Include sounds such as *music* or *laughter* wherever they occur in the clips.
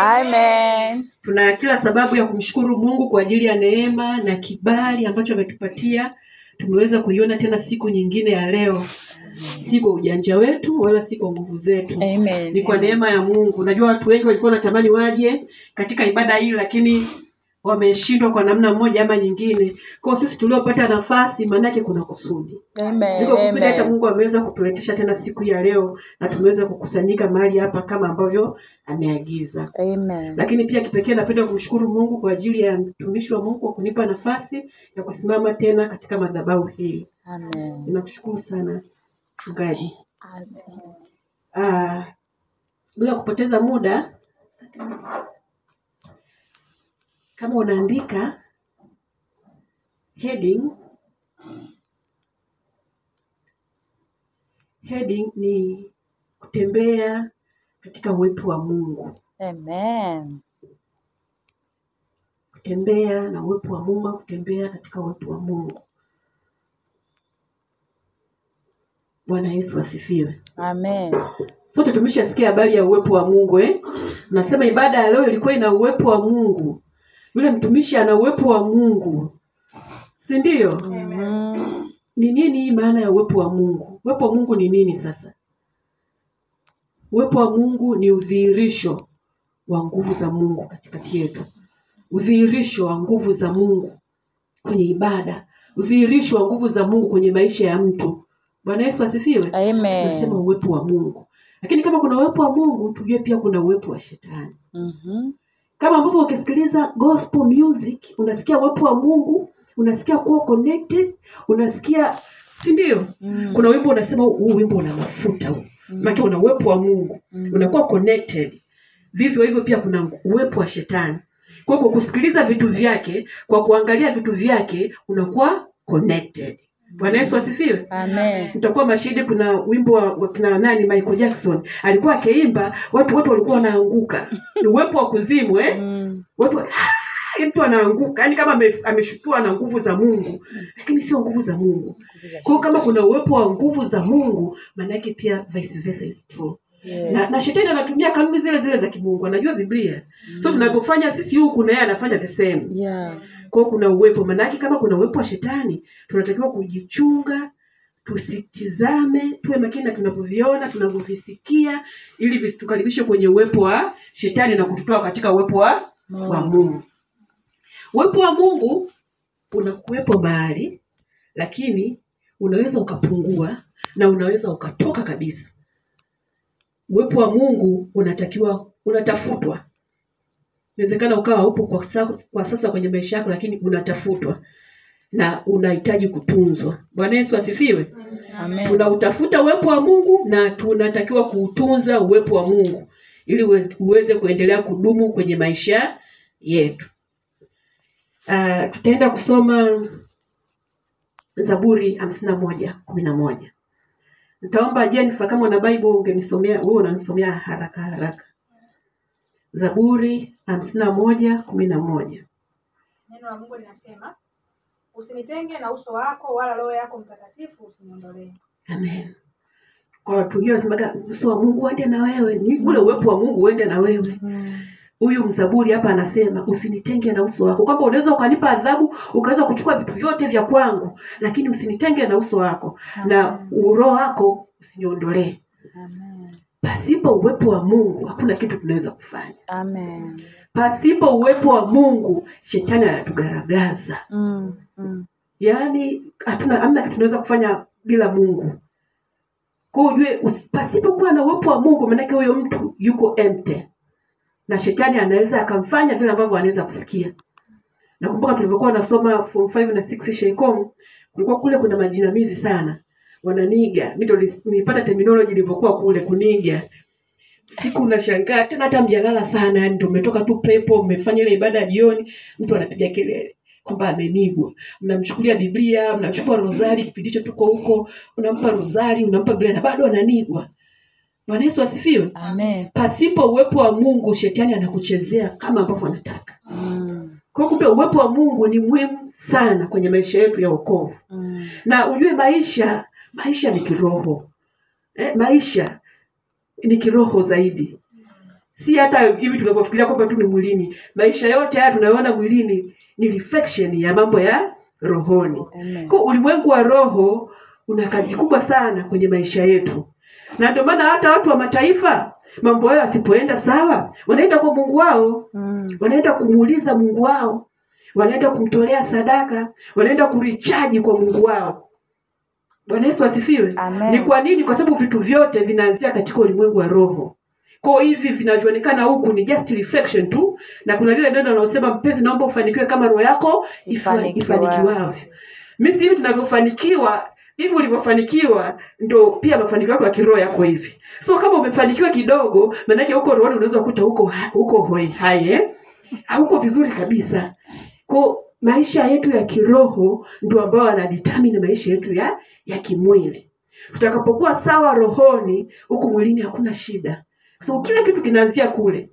Amen. Tuna kila sababu ya kumshukuru Mungu kwa ajili ya neema na kibali ambacho ametupatia. Tumeweza kuiona tena siku nyingine ya leo, si kwa ujanja wetu wala si kwa nguvu zetu, Amen. ni kwa neema ya Mungu. Najua watu wengi walikuwa wanatamani waje katika ibada hii, lakini wameshindwa kwa namna moja ama nyingine. Kwa sisi tuliopata nafasi, maanake kuna kusudi Amen. Niko kusudi hata Mungu ameweza kutuletisha tena siku ya leo na tumeweza kukusanyika mahali hapa kama ambavyo ameagiza. Amen. Lakini pia kipekee napenda kumshukuru Mungu kwa ajili ya mtumishi wa Mungu kwa kunipa nafasi ya kusimama tena katika madhabahu hii. Amen. Ninakushukuru sana mchungaji. Amen. Ah, bila kupoteza muda, kama unaandika heading, heading ni kutembea katika uwepo wa Mungu, Amen. kutembea na uwepo wa Mungu, kutembea katika uwepo wa Mungu. Bwana Yesu asifiwe. Amen. Sote tumeshasikia habari ya uwepo wa Mungu eh? Nasema ibada ya leo ilikuwa ina uwepo wa Mungu. Yule mtumishi ana uwepo wa Mungu, si ndio? Ni nini hii maana ya uwepo wa Mungu? Uwepo wa Mungu ni nini sasa? Uwepo wa Mungu ni udhihirisho wa nguvu za Mungu katikati yetu, udhihirisho wa nguvu za Mungu kwenye ibada, udhihirisho wa nguvu za Mungu kwenye maisha ya mtu. Bwana Yesu asifiwe. Nasema uwepo wa Mungu, lakini kama kuna uwepo wa Mungu, tujue pia kuna uwepo wa shetani. Mhm. Kama ambavyo ukisikiliza gospel music unasikia uwepo wa Mungu, unasikia kuwa connected, unasikia si ndio? Mm. Kuna wimbo unasema huu wimbo una mafuta huu, maana una uwepo wa Mungu, Mm. unakuwa connected. Vivyo hivyo pia kuna uwepo wa shetani. Kwa kwa kusikiliza vitu vyake, kwa kuangalia vitu vyake, unakuwa connected. Bwana Yesu asifiwe. Amen. Mtakuwa mashahidi, kuna wimbo wa, wa kina nani, Michael Jackson alikuwa akiimba, watu wote walikuwa wanaanguka. Ni uwepo wa kuzimu eh? Mm. watu "Ah!" mtu anaanguka yani kama ame- ameshukiwa na nguvu za mungu lakini sio nguvu za mungu kwao kama kuna uwepo wa nguvu za mungu maana yake pia vice versa is true Yes. na, na shetani anatumia kanuni zile zile za kimungu anajua biblia so tunavyofanya sisi huku na yeye anafanya the same Yeah. Kwa kuna uwepo maanaake kama kuna uwepo wa shetani tunatakiwa kujichunga tusitizame tuwe makini na tunavyoviona tunavyovisikia ili visitukaribishe kwenye uwepo wa shetani na kututoa katika uwepo wa wa Mungu. Uwepo wa Mungu unakuwepo mahali, lakini unaweza ukapungua na unaweza ukatoka kabisa. Uwepo wa Mungu unatakiwa unatafutwa. Inawezekana ukawa upo kwa, sa, kwa sasa kwenye maisha yako, lakini unatafutwa na unahitaji kutunzwa. Bwana Yesu asifiwe. Amen. Tunautafuta uwepo wa Mungu na tunatakiwa kuutunza uwepo wa Mungu ili uweze kuendelea kudumu kwenye maisha yetu. Uh, tutaenda kusoma Zaburi hamsini na moja kumi na moja. Nitaomba Jenifa, kama una Bible ungenisomea, wewe unanisomea haraka haraka. Zaburi hamsini na moja kumi na moja. Neno la Mungu linasema, usinitenge na uso wako, wala Roho yako Mtakatifu usiniondolee. Amen. Kwa watu wengine wanasemaga uso wa Mungu uende na wewe, ni ule uwepo wa Mungu uende na wewe. Mm. huyu mzaburi hapa anasema usinitenge na uso wako, kwamba unaweza ukanipa adhabu ukaweza kuchukua vitu vyote vya kwangu, lakini usinitenge na uso wako na uroho wako usiniondolee. Amen. Pasipo uwepo wa Mungu hakuna kitu tunaweza kufanya. Amen. Pasipo uwepo wa Mungu shetani anatugaragaza, Mm. Mm. yaani hatuna hamna kitu tunaweza kufanya bila Mungu. Kwa ujue pasipokuwa na uwepo wa Mungu, maanake huyo mtu yuko empty, na shetani anaweza akamfanya vile ambavyo anaweza kusikia. Nakumbuka tulivyokuwa nasoma form 5 na 6 Sheikom, kulikuwa kule kuna majinamizi sana, wananiga. Mimi ndo nilipata terminology ilivyokuwa kule kuniga. Siku nashangaa tena, hata mjalala sana, yani ndo umetoka tu pepo, mmefanya ile ibada ya jioni, mtu anapiga kelele kwamba amenigwa. Mnamchukulia Biblia, mnachukua rozari, kipindi hicho tuko huko, unampa rozari, unampa Biblia na bado ananigwa. Bwana Yesu asifiwe. Amen. Pasipo uwepo wa Mungu, shetani anakuchezea kama ambavyo anataka. Mm. Kwa kumbe uwepo wa Mungu ni muhimu sana kwenye maisha yetu ya wokovu, Mm. na ujue maisha maisha ni kiroho. Eh, maisha ni kiroho zaidi. si hata hivi tunavyofikiria kwamba tu ni mwilini. Maisha yote haya tunayoona mwilini ni reflection ya mambo ya rohoni. Kwa ulimwengu wa roho una kazi kubwa sana kwenye maisha yetu. Na ndio maana hata watu wa mataifa mambo yao asipoenda sawa wanaenda kwa mungu wao. Mm. wanaenda kumuuliza mungu wao. Wanaenda kumtolea sadaka. Wanaenda kurichaji kwa mungu wao bwana yesu asifiwe Amen. ni kwa nini kwa sababu vitu vyote vinaanzia katika ulimwengu wa roho kwa hivi vinavyoonekana huku ni just reflection tu na kuna lile neno linalosema mpenzi naomba ufanikiwe kama roho yako ifa- Ifanikiwavyo. Mimi misi hivi tunavyofanikiwa hivi ulivyofanikiwa ndo pia mafanikio yako ya kiroho yako hivi so kama umefanikiwa kidogo maanake huko rohoni unaweza kukuta huko huko hoi hai eh? hauko vizuri kabisa ko maisha yetu ya kiroho ndio ambayo anadetermine maisha yetu ya ya kimwili. Tutakapokuwa sawa rohoni huku mwilini hakuna shida. Kwa sababu kila kitu kinaanzia kule.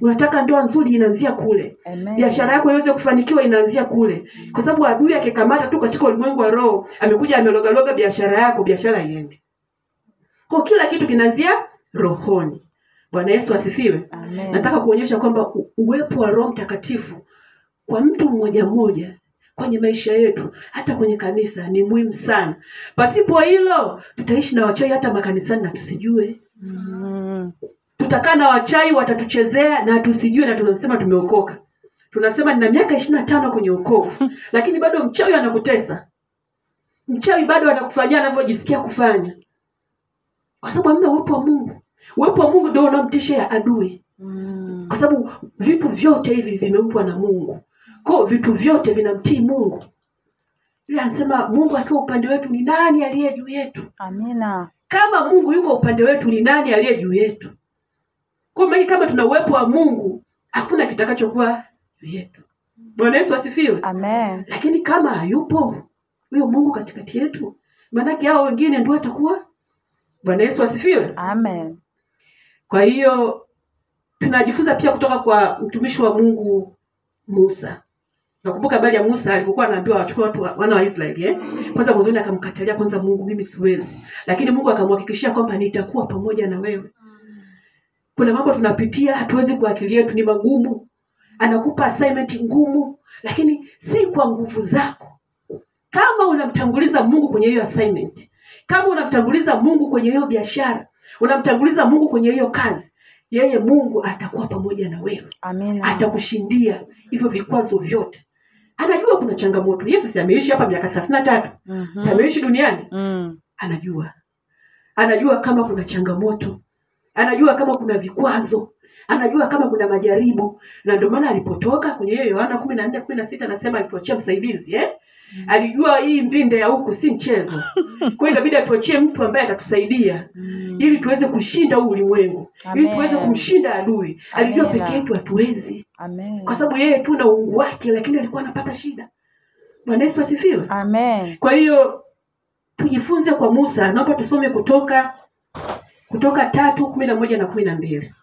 Unataka ndoa nzuri inaanzia kule. Biashara yako iweze kufanikiwa inaanzia kule. Kwa sababu adui akikamata tu katika ulimwengu wa roho amekuja amelogaloga biashara yako biashara iendi kwa kila kitu kinaanzia rohoni. Bwana yesu asifiwe. Amen. nataka kuonyesha kwamba uwepo wa roho mtakatifu kwa mtu mmoja mmoja kwenye maisha yetu hata kwenye kanisa ni muhimu sana. Pasipo hilo tutaishi na wachai hata makanisani na tusijue. Mm. tutakaa na wachai watatuchezea na tusijue na tunasema tumeokoka. Tunasema nina miaka ishiri na tano kwenye ukovu *laughs* lakini bado mchawi anakutesa. Mchawi bado anakufanyia anavyojisikia kufanya. Kwa sababu hamna uwepo wa mungu. Uwepo wa mungu ndio unaomtisha ya adui. Mm. kwa sababu vitu vyote hivi vimeumbwa na mungu kwao vitu vyote vinamtii mungu. Yule anasema mungu akiwa upande wetu ni nani aliye juu yetu? Amina. kama mungu yuko upande wetu ni nani aliye juu yetu? Kwa maana kama tuna uwepo wa mungu hakuna kitakachokuwa juu yetu. Bwana yesu asifiwe. Amen. lakini kama hayupo huyo mungu katikati yetu maanake hao wengine ndio watakuwa. Bwana yesu asifiwe. Amen. kwa hiyo tunajifunza pia kutoka kwa mtumishi wa mungu musa nakumbuka habari ya musa alipokuwa anaambiwa wachukue watu wana wa israeli eh? kwanza mwanzoni akamkatalia kwanza mungu mimi siwezi. Lakini mungu akamhakikishia kwamba nitakuwa pamoja na wewe. Kuna mambo tunapitia hatuwezi kwa akili yetu ni magumu. Anakupa assignment ngumu lakini si kwa nguvu zako. Kama unamtanguliza mungu kwenye hiyo assignment kama unamtanguliza mungu kwenye hiyo biashara unamtanguliza mungu kwenye hiyo kazi yeye mungu atakuwa pamoja na wewe. Amina. atakushindia. Hivyo vikwazo vyote anajua kuna changamoto. Yesu si ameishi hapa miaka thelathini na tatu. Mhm. si ameishi duniani? Mm. anajua. Anajua kama kuna changamoto. Anajua kama kuna vikwazo. Anajua kama kuna majaribu. Na ndio maana alipotoka kwenye hiyo yohana kumi na nne kumi na sita anasema alituachia msaidizi eh? alijua hii mbinde ya huku si mchezo. *laughs* Kwa hiyo ikabidi atuachie mtu ambaye atatusaidia Mm. ili tuweze kushinda huu ulimwengu. Ili tuweze kumshinda adui. Alijua peke yetu hatuwezi Amen. kwa sababu yeye tu na uungu wake lakini alikuwa anapata shida. Bwana yesu asifiwe. Amen. kwa hiyo tujifunze kwa musa. Naomba tusome kutoka kutoka tatu kumi na moja na kumi na mbili.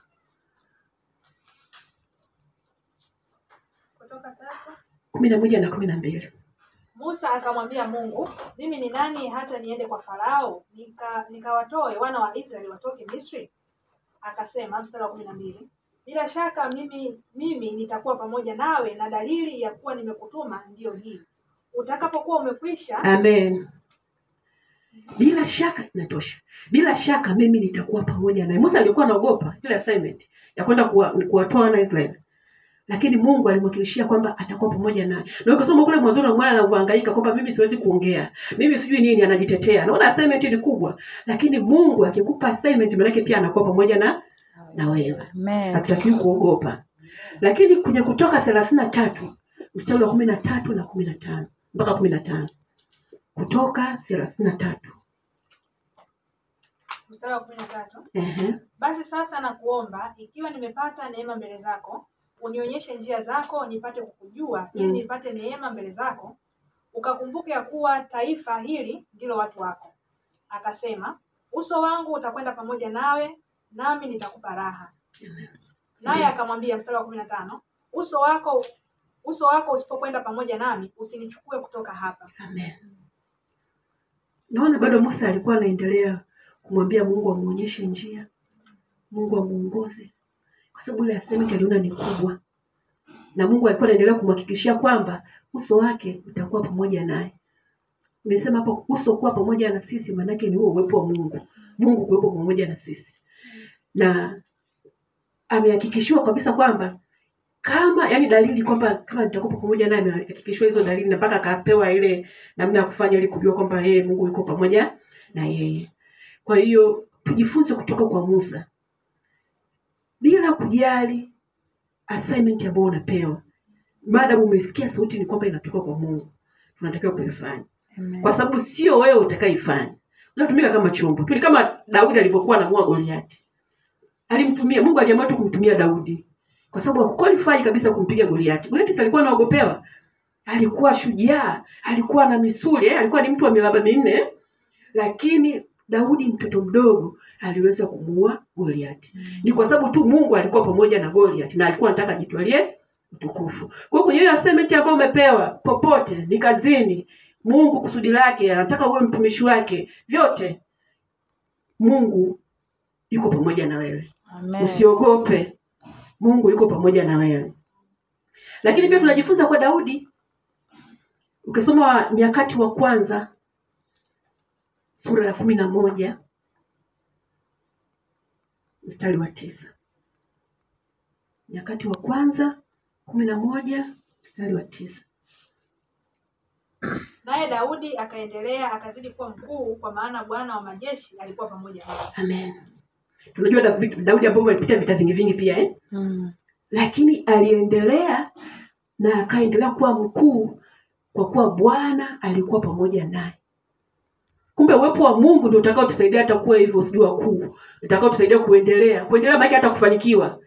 Kutoka tatu. Kumi na moja na kumi na mbili. Musa akamwambia mungu mimi ni nani hata niende kwa farao nika nikawatoe wana wa israeli watoke misri? Akasema mstari wa kumi na mbili bila shaka mimi mimi nitakuwa pamoja nawe na dalili ya kuwa nimekutuma ndiyo hii. Utakapokuwa umekwisha amen. Bila shaka inatosha. Bila shaka mimi nitakuwa pamoja naye. Musa alikuwa anaogopa ile assignment ya kwenda kuwa- kuwatoa wana israeli. Lakini mungu alimwakilishia kwamba atakuwa pamoja naye. Na ukisoma kule mwanzoni mwana anavyohangaika kwamba mimi siwezi kuongea. Mimi sijui nini anajitetea. Naona assignment ni kubwa. Lakini mungu akikupa assignment maanake pia anakuwa pamoja na na wewe. Hatutakiwi kuogopa. Lakini kwenye kutoka thelathini na tatu mstari wa kumi na tatu na kumi na tano mpaka kumi na tano. Kutoka thelathini na tatu. Mstari wa kumi na tatu. Basi sasa nakuomba ikiwa nimepata neema mbele zako unionyeshe njia zako nipate kukujua ili Mm. nipate neema mbele zako ukakumbuke ya kuwa taifa hili ndilo watu wako. Akasema uso wangu utakwenda pamoja nawe nami nitakupa raha. Naye akamwambia mstari wa kumi na tano uso wako uso wako usipokwenda pamoja nami usinichukue kutoka hapa. Amen. naona bado musa alikuwa anaendelea kumwambia mungu amuonyeshe njia mungu amuongoze kwa sababu ile asemeti aliona ni kubwa. Na mungu alikuwa anaendelea kumhakikishia kwamba uso wake utakuwa pamoja naye. Nimesema hapo uso kuwa pamoja na sisi maanake ni huo uwepo wa mungu. Mungu kuwepo pamoja na sisi na amehakikishiwa kabisa kwamba kama yani dalili kwamba kama nitakupa pamoja naye amehakikishiwa hizo dalili na mpaka akapewa ile namna ya kufanya ili kujua kwamba yeye mungu yuko pamoja na yeye. Kwa hiyo tujifunze kutoka kwa musa. Bila kujali assignment ambayo unapewa maadamu umesikia sauti ni kwamba inatoka kwa mungu. Tunatakiwa kuifanya. Kwa sababu sio wewe utakaifanya unatumika kama chombo tu. Kama daudi alivyokuwa anamua goliati alimtumia mungu aliamua tu kumtumia daudi. Kwa sababu hakuqualify kabisa kumpiga goliati goliati alikuwa anaogopewa. Alikuwa shujaa. Alikuwa na misuli eh? alikuwa ni mtu wa miraba minne. Lakini daudi mtoto mdogo aliweza kumuua goliati ni kwa sababu tu mungu alikuwa pamoja na goliati na alikuwa anataka jitwalie utukufu. Kwa hiyo kwenye hiyo assignment ambayo umepewa popote ni kazini mungu kusudi lake anataka uwe mtumishi wake vyote mungu yuko pamoja na wewe Amen. usiogope. Mungu yuko pamoja na wewe. Lakini pia tunajifunza kwa daudi. Ukisoma nyakati wa kwanza sura ya kumi na moja mstari wa tisa. Nyakati wa kwanza kumi na moja mstari wa tisa. Naye Daudi akaendelea akazidi kuwa mkuu, kwa maana Bwana wa majeshi alikuwa pamoja naye. amen tunajua Daudi ambavyo alipitia vita vingi vingi pia eh? Mm. lakini aliendelea na akaendelea kuwa mkuu kwa kuwa bwana alikuwa pamoja naye kumbe uwepo wa mungu ndio utakaotusaidia hata kuwa hivyo sijui wakuu utakao tusaidia kuendelea kuendelea maake hata kufanikiwa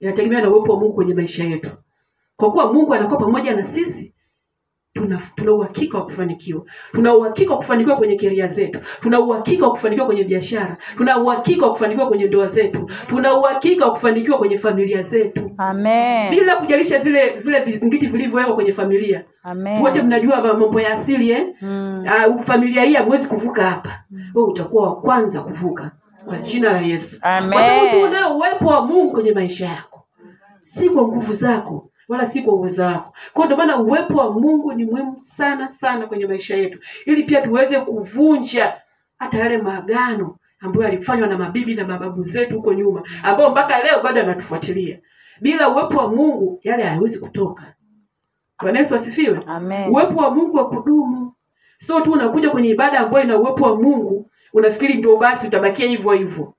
inategemea na uwepo wa mungu kwenye maisha yetu kwa kuwa mungu anakuwa pamoja na sisi tuna tuna uhakika wa kufanikiwa. Tuna uhakika wa kufanikiwa kwenye keria zetu. Tuna uhakika wa kufanikiwa kwenye biashara. Tuna uhakika wa kufanikiwa kwenye ndoa zetu. Tuna uhakika wa kufanikiwa kwenye familia zetu. Amen. bila kujalisha zile vile vizingiti vilivyowekwa kwenye familia. Amen. wote mnajua mambo ya asili eh? Mm. uh, familia hii hamwezi kuvuka hapa. Wewe utakuwa wa kwanza kuvuka. Kwa jina la yesu. Amen. kwa sababu unayo uwepo wa mungu kwenye maisha yako. Si kwa nguvu zako wala si kwa uwezo wako. Kwa ndio maana uwepo wa mungu ni muhimu sana sana kwenye maisha yetu. Ili pia tuweze kuvunja hata yale maagano ambayo yalifanywa na mabibi na mababu zetu huko nyuma ambao mpaka leo bado anatufuatilia bila uwepo wa mungu yale hayawezi kutoka. Bwana yesu asifiwe. Amen. uwepo wa mungu wa kudumu. Sio tu unakuja kwenye ibada ambayo ina uwepo wa mungu unafikiri ndio basi utabakia hivyo hivyo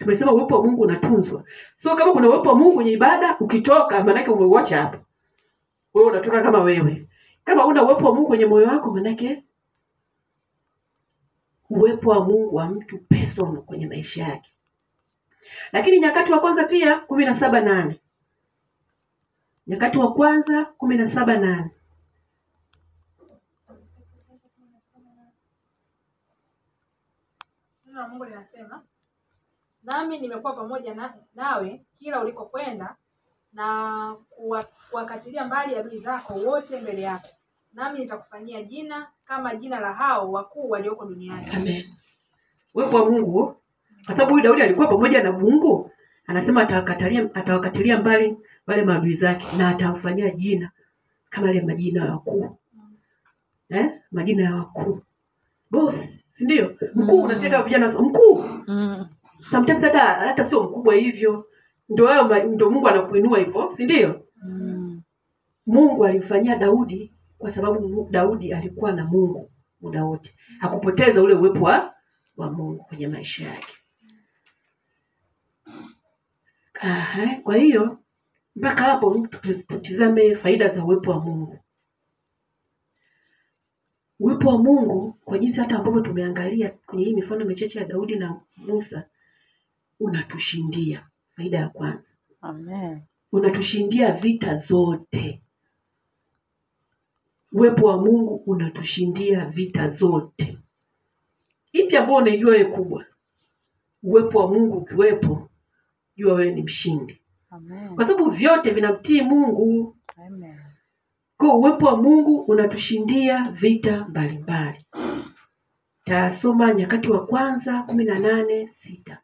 tumesema uwepo wa mungu unatunzwa. So kama kuna uwepo wa mungu kwenye ibada ukitoka maanake umeuacha hapo wewe unatoka kama wewe. Kama una uwepo wa mungu kwenye moyo wako maanake uwepo wa mungu wa mtu personal kwenye maisha yake. Lakini nyakati wa kwanza pia kumi na saba nane. Nyakati wa kwanza kumi na saba nane. Mungu linasema, nami nimekuwa pamoja na, nawe kila ulikokwenda na kuwakatilia mbali adui zako wote mbele yako, nami nitakufanyia jina kama jina la hao wakuu walioko duniani. Amen. Uwepo wa Mungu, kwa sababu huyu Daudi alikuwa pamoja na Mungu, anasema atawakatilia atawakatilia mbali wale maadui zake na atamfanyia jina kama yale majina ya wakuu eh? majina ya wakuu bosi, si ndio? Mkuu, Mm. unasikia vijana mkuu. Mm. Sometimes hata hata sio mkubwa hivyo, ndo wewe ndo Mungu anakuinua hivyo, si ndio? Mm. Mungu alimfanyia Daudi kwa sababu Daudi alikuwa na Mungu muda wote, hakupoteza ule uwepo wa, wa Mungu kwenye maisha yake. Aha, kwa hiyo mpaka hapo tutizame faida za uwepo wa Mungu. Uwepo wa Mungu kwa jinsi hata ambavyo tumeangalia kwenye hii mifano michache ya Daudi na Musa unatushindia. Faida ya kwanza, Amen. unatushindia vita zote. Uwepo wa Mungu unatushindia vita zote. Ipi ambayo unaijua wewe kubwa? Uwepo wa Mungu ukiwepo, jua wewe ni mshindi, Amen. kwa sababu vyote vinamtii Mungu. Amen. Kwa uwepo wa Mungu unatushindia vita mbalimbali. Tasoma Nyakati wa Kwanza kumi na nane sita.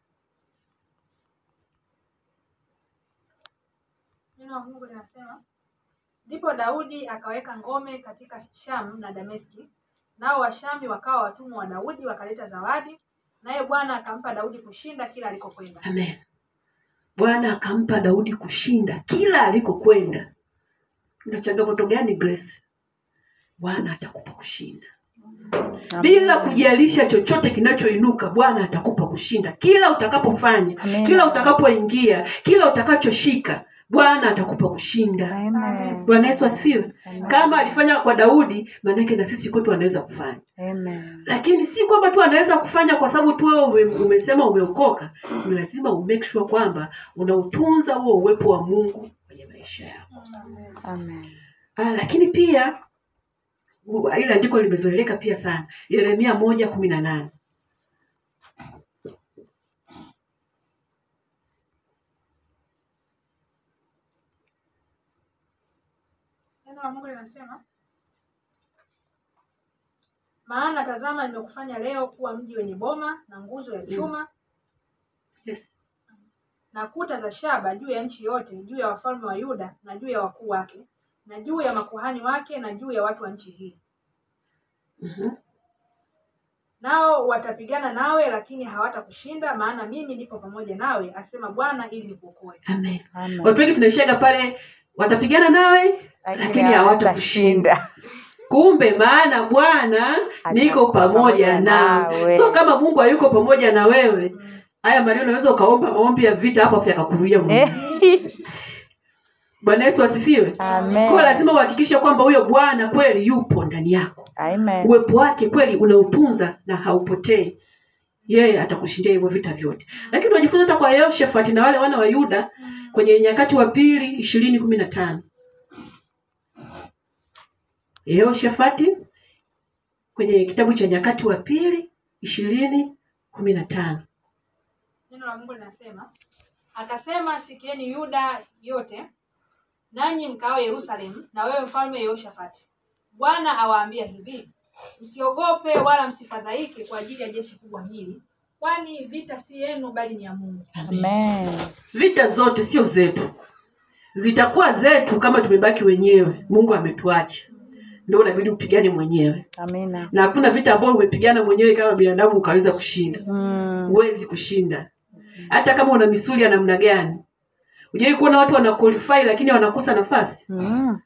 Neno la Mungu linasema ndipo Daudi akaweka ngome katika Shamu na Dameski, nao Washami wakawa watumwa wa Daudi, wakaleta zawadi, naye Bwana akampa Daudi kushinda kila alikokwenda. Amen. Bwana akampa Daudi kushinda kila alikokwenda. Una changamoto gani Grace? Bwana atakupa kushinda bila kujalisha chochote kinachoinuka. Bwana atakupa kushinda kila utakapofanya, kila utakapoingia, kila utakachoshika, Bwana atakupa kushinda. Amen. Bwana Yesu asifiwe. Kama alifanya kwa Daudi, maanake na sisi kwetu anaweza kufanya Amen. lakini si kwamba tu anaweza kufanya kwa sababu tu wewe umesema umeokoka. Ni lazima umake sure kwamba unautunza huo uwepo wa Mungu kwenye maisha yako. Amen. Ah, lakini pia ile andiko limezoeleka pia sana, Yeremia moja kumi na nane. La Mungu linasema maana tazama, nimekufanya leo kuwa mji wenye boma na nguzo ya chuma Yes. na kuta za shaba juu ya nchi yote, juu ya wafalme wa Yuda na juu ya wakuu wake na juu ya makuhani wake na juu ya watu wa nchi hii. Mhm. Nao watapigana nawe, lakini hawatakushinda, maana mimi nipo pamoja nawe, asema Bwana, ili nikuokoe. Amen. Amen. Watu wengi tunaishaga pale, watapigana nawe lakini hawatakushinda. Kumbe maana Bwana niko pamoja nawe. So kama Mungu hayuko pamoja na wewe, Mm. haya maneno unaweza ukaomba maombi ya vita hapo afu yakakurudia Mungu. Eh, *laughs* Bwana Yesu asifiwe. Amen. Kwa lazima uhakikishe kwamba huyo Bwana kweli yupo ndani yako, Amen. uwepo wake kweli unautunza na haupotei. Yeye atakushindia hivyo vita vyote. Lakini unajifunza hata kwa Yehoshafati na wale wana wa Yuda kwenye Nyakati wa Pili ishirini kumi na tano. Yehoshafati kwenye kitabu cha Nyakati wa Pili ishirini kumi na tano. Neno la Mungu linasema akasema, sikieni Yuda yote, nanyi mkao Yerusalemu, na wewe mfalme Yehoshafati, Bwana awaambia hivi, msiogope wala msifadhaike kwa ajili ya jeshi kubwa hili, kwani vita si yenu, bali ni ya Mungu. Amen. Vita zote sio zetu, zitakuwa zetu kama tumebaki wenyewe. Mungu ametuacha, ndio unabidi upigane mwenyewe, Amina. na hakuna vita ambayo umepigana mwenyewe kama binadamu ukaweza kushinda. Mm. Huwezi kushinda, hata kama una misuli ya namna gani. Hujawahi kuona watu wana qualify lakini wanakosa nafasi? Mm.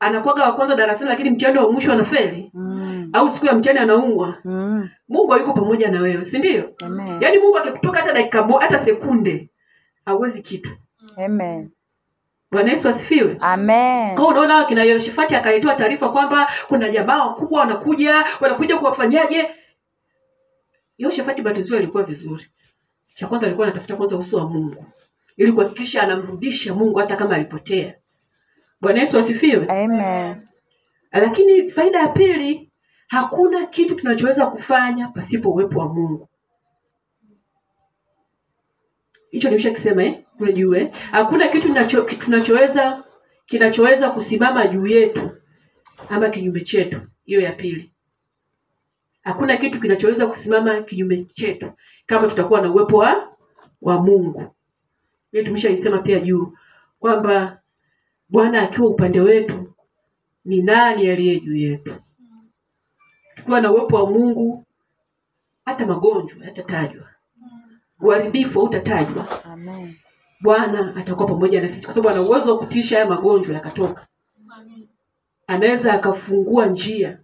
Anakuwaga wa kwanza darasani, lakini mtihani wa mwisho anafeli, Mm. Au siku ya mtihani anaumwa. Mm. Mungu hayuko pamoja na wewe, si ndio? Yaani Mungu akikutoka hata dakika moja, hata sekunde, hawezi kitu. Amen. Bwana Yesu asifiwe. Amen. Kwa unaona kina Yehoshafati akaitoa taarifa kwamba kuna jamaa wakubwa wanakuja, wanakuja kuwafanyaje? Yehoshafati batizio alikuwa vizuri. Cha kwanza alikuwa anatafuta kwanza uso wa Mungu ili kuhakikisha anamrudisha Mungu hata kama alipotea. Bwana Yesu asifiwe. Amen. Lakini faida ya pili, hakuna kitu tunachoweza kufanya pasipo uwepo wa Mungu. Hicho nimeshakisema eh, kule juu eh. Hakuna kitu tunacho, tunachoweza kinachoweza kusimama juu yetu ama kinyume chetu. Hiyo ya pili, hakuna kitu kinachoweza kusimama kinyume chetu kama tutakuwa na uwepo wa wa Mungu. Hiyo tumeshaisema pia juu kwamba Bwana akiwa upande wetu ni nani aliye juu yetu? Tukiwa na uwepo wa Mungu, hata magonjwa yatatajwa, uharibifu hautatajwa. Amen. Bwana atakuwa pamoja na sisi, kwa sababu ana uwezo wa kutisha haya magonjwa yakatoka. Anaweza akafungua njia,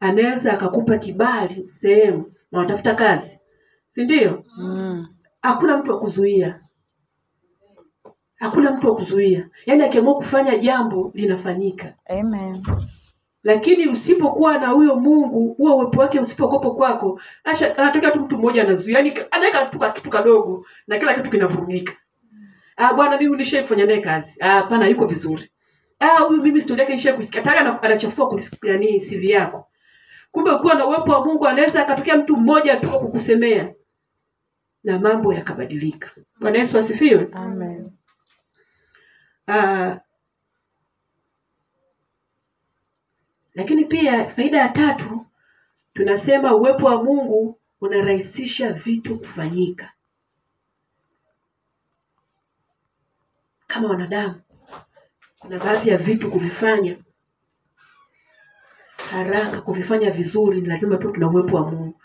anaweza akakupa kibali sehemu na watafuta kazi, si ndio? Mm. Hakuna mtu wa kuzuia, hakuna mtu wa kuzuia. Yaani akiamua kufanya jambo linafanyika. Amen. Lakini usipokuwa na huyo Mungu, huo uwepo wake usipokopo kwako, asha anatokea tu mtu mmoja anazuia, yani anaweka tu kitu kadogo na kila kitu kinavurugika. Ah, bwana mimi nishai kufanya naye kazi. Ah, hapana, yuko vizuri. Ah, huyu mimi story yake nishai kusikia. Tayari anachafua kuni- yani CV yako. Kumbe ukiwa na uwepo wa Mungu anaweza akatokea mtu mmoja tu kukusemea na mambo yakabadilika. Bwana Yesu asifiwe. Amen. Ah, lakini pia faida ya tatu tunasema uwepo wa Mungu unarahisisha vitu kufanyika. Kama wanadamu kuna baadhi ya vitu kuvifanya haraka kuvifanya vizuri ni lazima tu tuna uwepo wa mungu.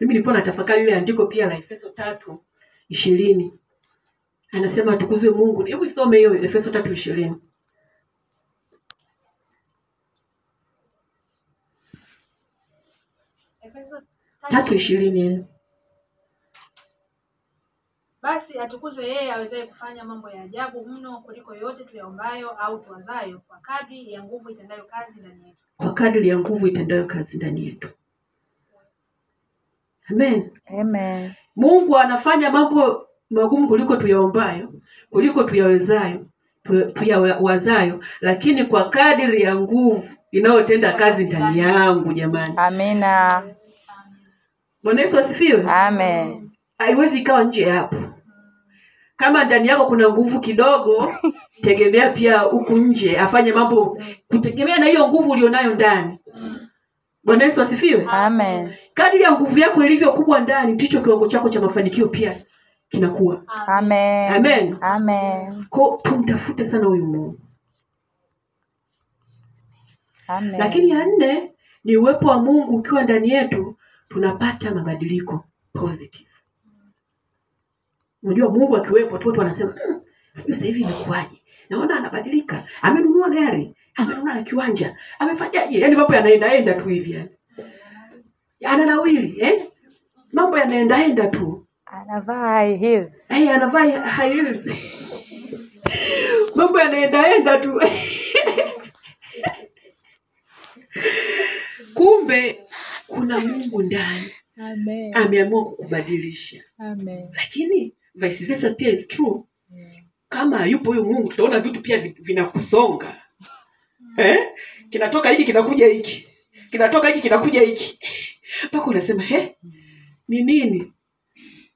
Mimi nilikuwa natafakari ile andiko pia la efeso tatu ishirini. Anasema atukuzwe mungu. Hebu isome hiyo efeso tatu ishirini Efeso tatu ishirini Basi atukuzwe yeye awezaye kufanya mambo ya ajabu mno kuliko yote tuyaombayo au tuwazayo, kwa kadri ya nguvu itendayo kazi ndani yetu. kwa kadri ya nguvu itendayo kazi ndani yetu amen Amen. mungu anafanya mambo magumu kuliko tuyaombayo kuliko tuyawezayo tuyawazayo lakini kwa kadri ya nguvu inayotenda kazi ndani yangu jamani Amina. Bwana yesu asifiwe Amen. haiwezi ikawa nje hapo kama ndani yako kuna nguvu kidogo *laughs* tegemea pia huku nje afanye mambo kutegemea na hiyo nguvu ulionayo ndani bwana yesu asifiwe Amen. kadri ya nguvu yako ilivyo kubwa ndani ndicho kiwango chako cha mafanikio pia kinakuwa Amen. amen Amen. ko tumtafute sana huyu mungu Amen. lakini ya nne ni uwepo wa mungu ukiwa ndani yetu tunapata mabadiliko positive unajua mungu akiwepo tu watu wanasema mmm, sijui sasa hivi imekuwaje. Naona anabadilika. Amenunua gari amenunua na kiwanja. Amefanyaje? Yaani mambo yanaendaenda tu hivi yani ananawili eh? mambo yanaendaenda tu. Anavaa high heels. hey, anavaa high heels. Mambo yanaendaenda tu. *laughs* Kumbe kuna mungu ndani. Ameamua kukubadilisha. Amen. lakini vice versa pia is true. Kama yupo huyo mungu tutaona vitu pia vinakusonga. Eh? kinatoka hiki kinakuja hiki. Kinatoka hiki kinakuja hiki. Mpaka unasema he? Ni nini?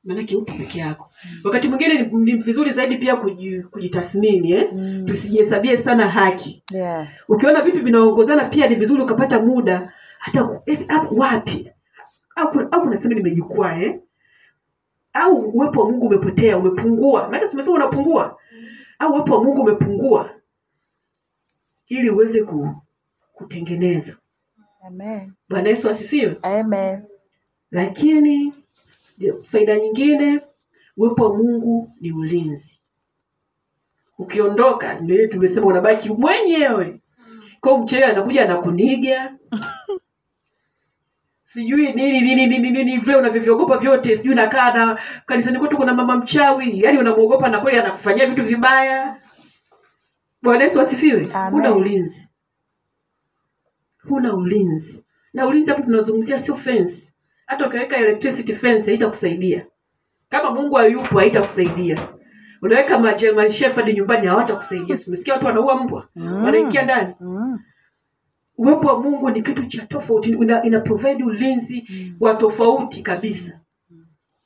Maanake upo peke yako. Wakati mwingine ni, vizuri zaidi pia kuji- kujitathmini eh? Mm. tusijihesabie sana haki. Yeah. ukiona vitu vinaongozana pia ni vizuri ukapata muda hata eh, wapi? Au kuna- unasema nimejikwaa eh? au uwepo wa mungu umepotea umepungua? Maana tumesema unapungua. Au uwepo wa mungu umepungua ili uweze ku, kutengeneza. Amen. bwana yesu asifiwe. Lakini faida nyingine uwepo wa mungu ni ulinzi. Ukiondoka tumesema unabaki mwenyewe. Kwao mchewe anakuja anakuniga *laughs* sijui nini nini nini nini vile unavyoviogopa vyote. Sijui nakaa na kanisani kwetu kuna mama mchawi. Yaani unamwogopa na kweli anakufanyia vitu vibaya. Bwana yesu asifiwe. Huna ulinzi. Huna ulinzi. Na ulinzi hapo tunazungumzia sio fence. Hata ukaweka electricity fence haitakusaidia. Kama mungu hayupo haitakusaidia. Unaweka ma German shepherd nyumbani hawatakusaidia. Si umesikia watu wanaua mbwa. Mm. wanaingia ndani. Mm. Uwepo wa mungu ni kitu cha tofauti ina, ina provide ulinzi wa tofauti kabisa.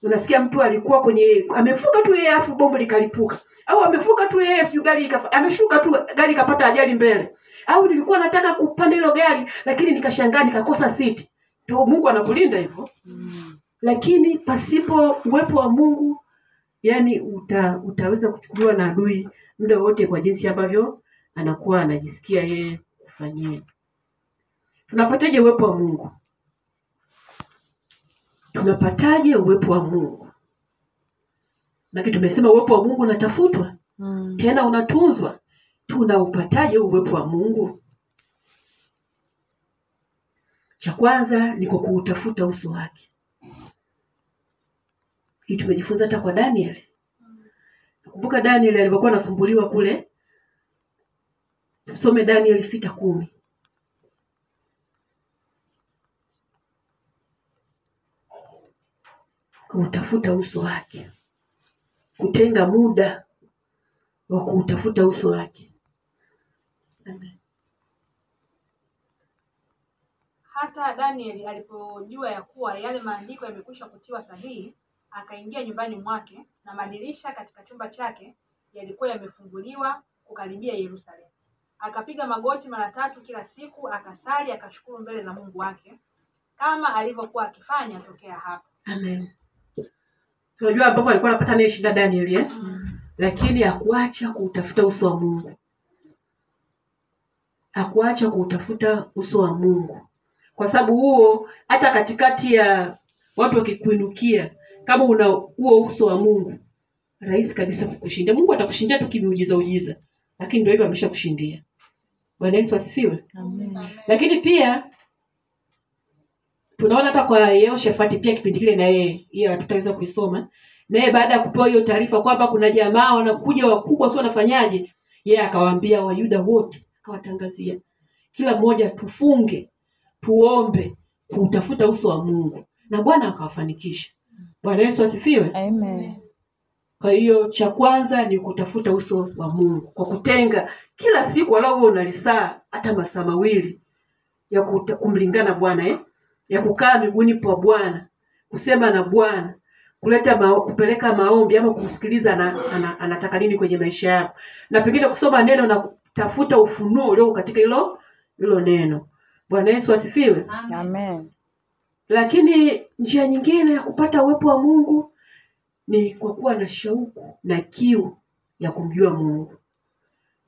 Unasikia mtu alikuwa kwenye amevuka tu yeye afu bombo likalipuka. Au amevuka tu yeye sijui gari ikafa, ameshuka tu gari ikapata ajali mbele. Au nilikuwa nataka kupanda hilo gari lakini nikashangaa nikakosa siti ndio mungu anakulinda hivyo. Lakini pasipo uwepo wa mungu yani uta, utaweza kuchukuliwa na adui muda wote kwa jinsi ambavyo anakuwa anajisikia yeye kufanyia tunapataje uwepo wa mungu? Tunapataje uwepo wa mungu? Maki tumesema uwepo wa mungu unatafutwa. Mm. tena unatunzwa. Tunaupataje uwepo wa mungu? Cha kwanza ni kwa kuutafuta uso wake. Hii tumejifunza hata kwa daniel. Nakumbuka daniel alivyokuwa anasumbuliwa kule. Tusome daniel sita kumi kuutafuta uso wake kutenga muda wa kuutafuta uso wake Amen. Hata Danieli alipojua ya kuwa yale maandiko yamekwisha kutiwa sahihi, akaingia nyumbani mwake, na madirisha katika chumba chake yalikuwa yamefunguliwa kukaribia Yerusalemu. Akapiga magoti mara tatu kila siku, akasali, akashukuru mbele za Mungu wake, kama alivyokuwa akifanya tokea hapo. Amen. Unajua ambapo alikuwa anapata naye shida Daniel eh? Lakini hakuacha kuutafuta uso wa Mungu. akuacha kuutafuta uso wa Mungu, kwa sababu huo hata katikati ya watu wakikuinukia, kama una huo uso wa Mungu, rahisi kabisa kukushindia. Mungu atakushindia tu kimiujiza ujiza, lakini ndio hivyo ameshakushindia. Bwana Yesu asifiwe. Amen. Lakini pia tunaona hata kwa Yehoshafati pia kipindi kile, na yeye hiyo hatutaweza kuisoma, Naye baada ya kupewa hiyo taarifa kwamba kuna jamaa wanakuja wakubwa, sio wanafanyaje, yeye akawaambia Wayuda wote, akawatangazia kila mmoja, tufunge tuombe kutafuta uso wa Mungu, na Bwana akawafanikisha. Bwana Yesu asifiwe. Amen. Kwa hiyo cha kwanza ni kutafuta uso wa Mungu kwa kutenga kila siku walau unalisaa hata masaa mawili ya kumlingana Bwana eh? Ya kukaa miguuni pa Bwana, kusema na Bwana, kuleta mao, kupeleka maombi ama ana, anataka nini kwenye maisha yako, na pengine kusoma neno na kutafuta ufunuo ulio katika hilo hilo neno. Bwana Yesu asifiwe. Amen. Lakini njia nyingine ya kupata uwepo wa Mungu ni kwa kuwa na shauku na kiu ya kumjua Mungu.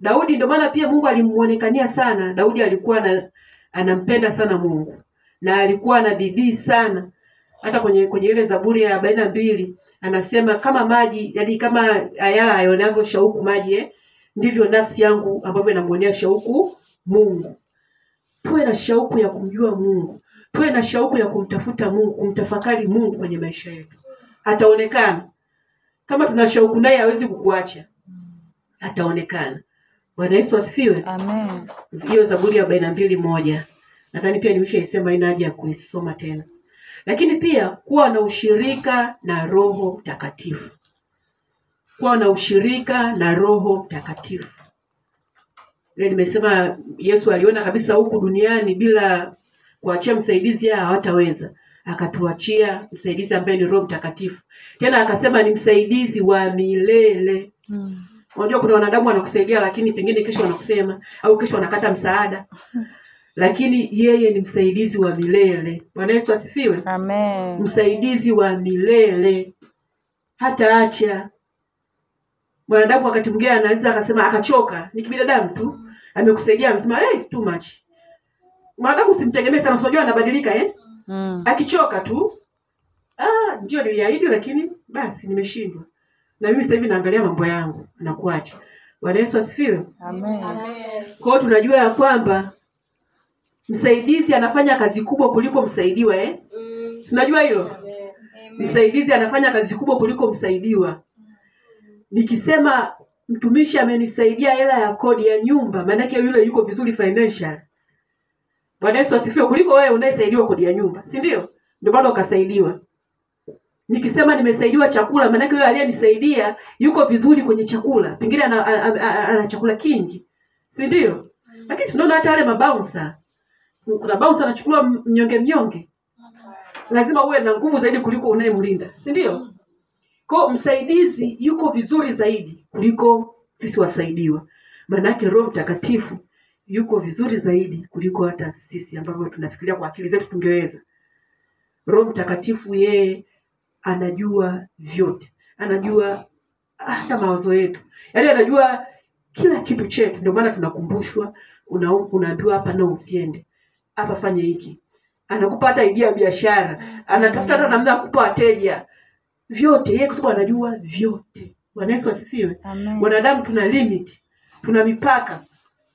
Daudi, ndio maana pia Mungu alimuonekania sana. Daudi alikuwa na, anampenda sana Mungu na alikuwa na bidii sana. Hata kwenye kwenye ile Zaburi ya arobaini na mbili anasema kama maji, yani kama ayala aionavyo shauku maji eh, ndivyo nafsi yangu ambavyo inamwonea shauku Mungu. Tuwe na shauku ya kumjua Mungu, tuwe na shauku ya kumtafuta Mungu, kumtafakari Mungu kwenye maisha yetu. Ataonekana kama tuna shauku naye, hawezi kukuacha, ataonekana. Bwana Yesu asifiwe. Amen. Hiyo Zaburi ya arobaini na mbili moja nadhani pia nimeshaisema, haina haja ya kuisoma tena. Lakini pia kuwa na ushirika na Roho Mtakatifu, kuwa na ushirika na Roho Mtakatifu. Ile nimesema Yesu aliona kabisa huku duniani bila kuachia msaidizi haya hawataweza, akatuachia msaidizi ambaye ni Roho Mtakatifu. Tena akasema ni msaidizi wa milele. Mm. Unajua kuna wanadamu wanakusaidia, lakini pengine kesho wanakusema au kesho wanakata msaada, lakini yeye ni msaidizi wa milele. Bwana Yesu asifiwe. Amen. Msaidizi wa milele, hata acha mwanadamu. Wakati mwingine anaweza akasema akachoka, ni kibinadamu tu, amekusaidia amesema, hey, it's too much. Mwanadamu usimtegemee sana, unajua anabadilika eh? Mm. Akichoka tu, ah, ndio niliahidi, lakini basi nimeshindwa, na mimi sasa hivi naangalia mambo yangu, nakuacha. Bwana Yesu asifiwe. Amen. Kwa hiyo tunajua ya kwamba msaidizi anafanya kazi kubwa kuliko msaidiwa eh? Tunajua hilo. Msaidizi anafanya kazi kubwa kuliko msaidiwa. Nikisema mtumishi amenisaidia hela ya kodi ya nyumba, maanake yule yuko vizuri financial. Bwana Yesu asifiwe, kuliko wewe unayesaidiwa kodi ya nyumba, si ndio? Ndio bado ukasaidiwa. Nikisema nimesaidiwa chakula, maanake yule aliyenisaidia yuko vizuri kwenye chakula, pengine ana, ana, ana, ana chakula kingi, si ndio? Lakini tunaona hata wale mabouncer, kuna bouncer anachukua mnyonge mnyonge, lazima uwe na nguvu zaidi kuliko unayemlinda, si ndio? Kwa msaidizi yuko vizuri zaidi kuliko sisi wasaidiwa, maanake Roho Mtakatifu yuko vizuri zaidi kuliko hata sisi ambavyo tunafikiria kwa akili zetu tungeweza. Roho Mtakatifu yeye anajua vyote, anajua hata mawazo yetu, yaani anajua kila kitu chetu. Ndio maana tunakumbushwa, unaambiwa hapa na usiende hapa, fanya hiki. Anakupa hata idea ya biashara, anatafuta hata namna ya kupa wateja, vyote yeye, kwa sababu anajua vyote. Bwana Yesu asifiwe. Wanadamu tuna limit, tuna mipaka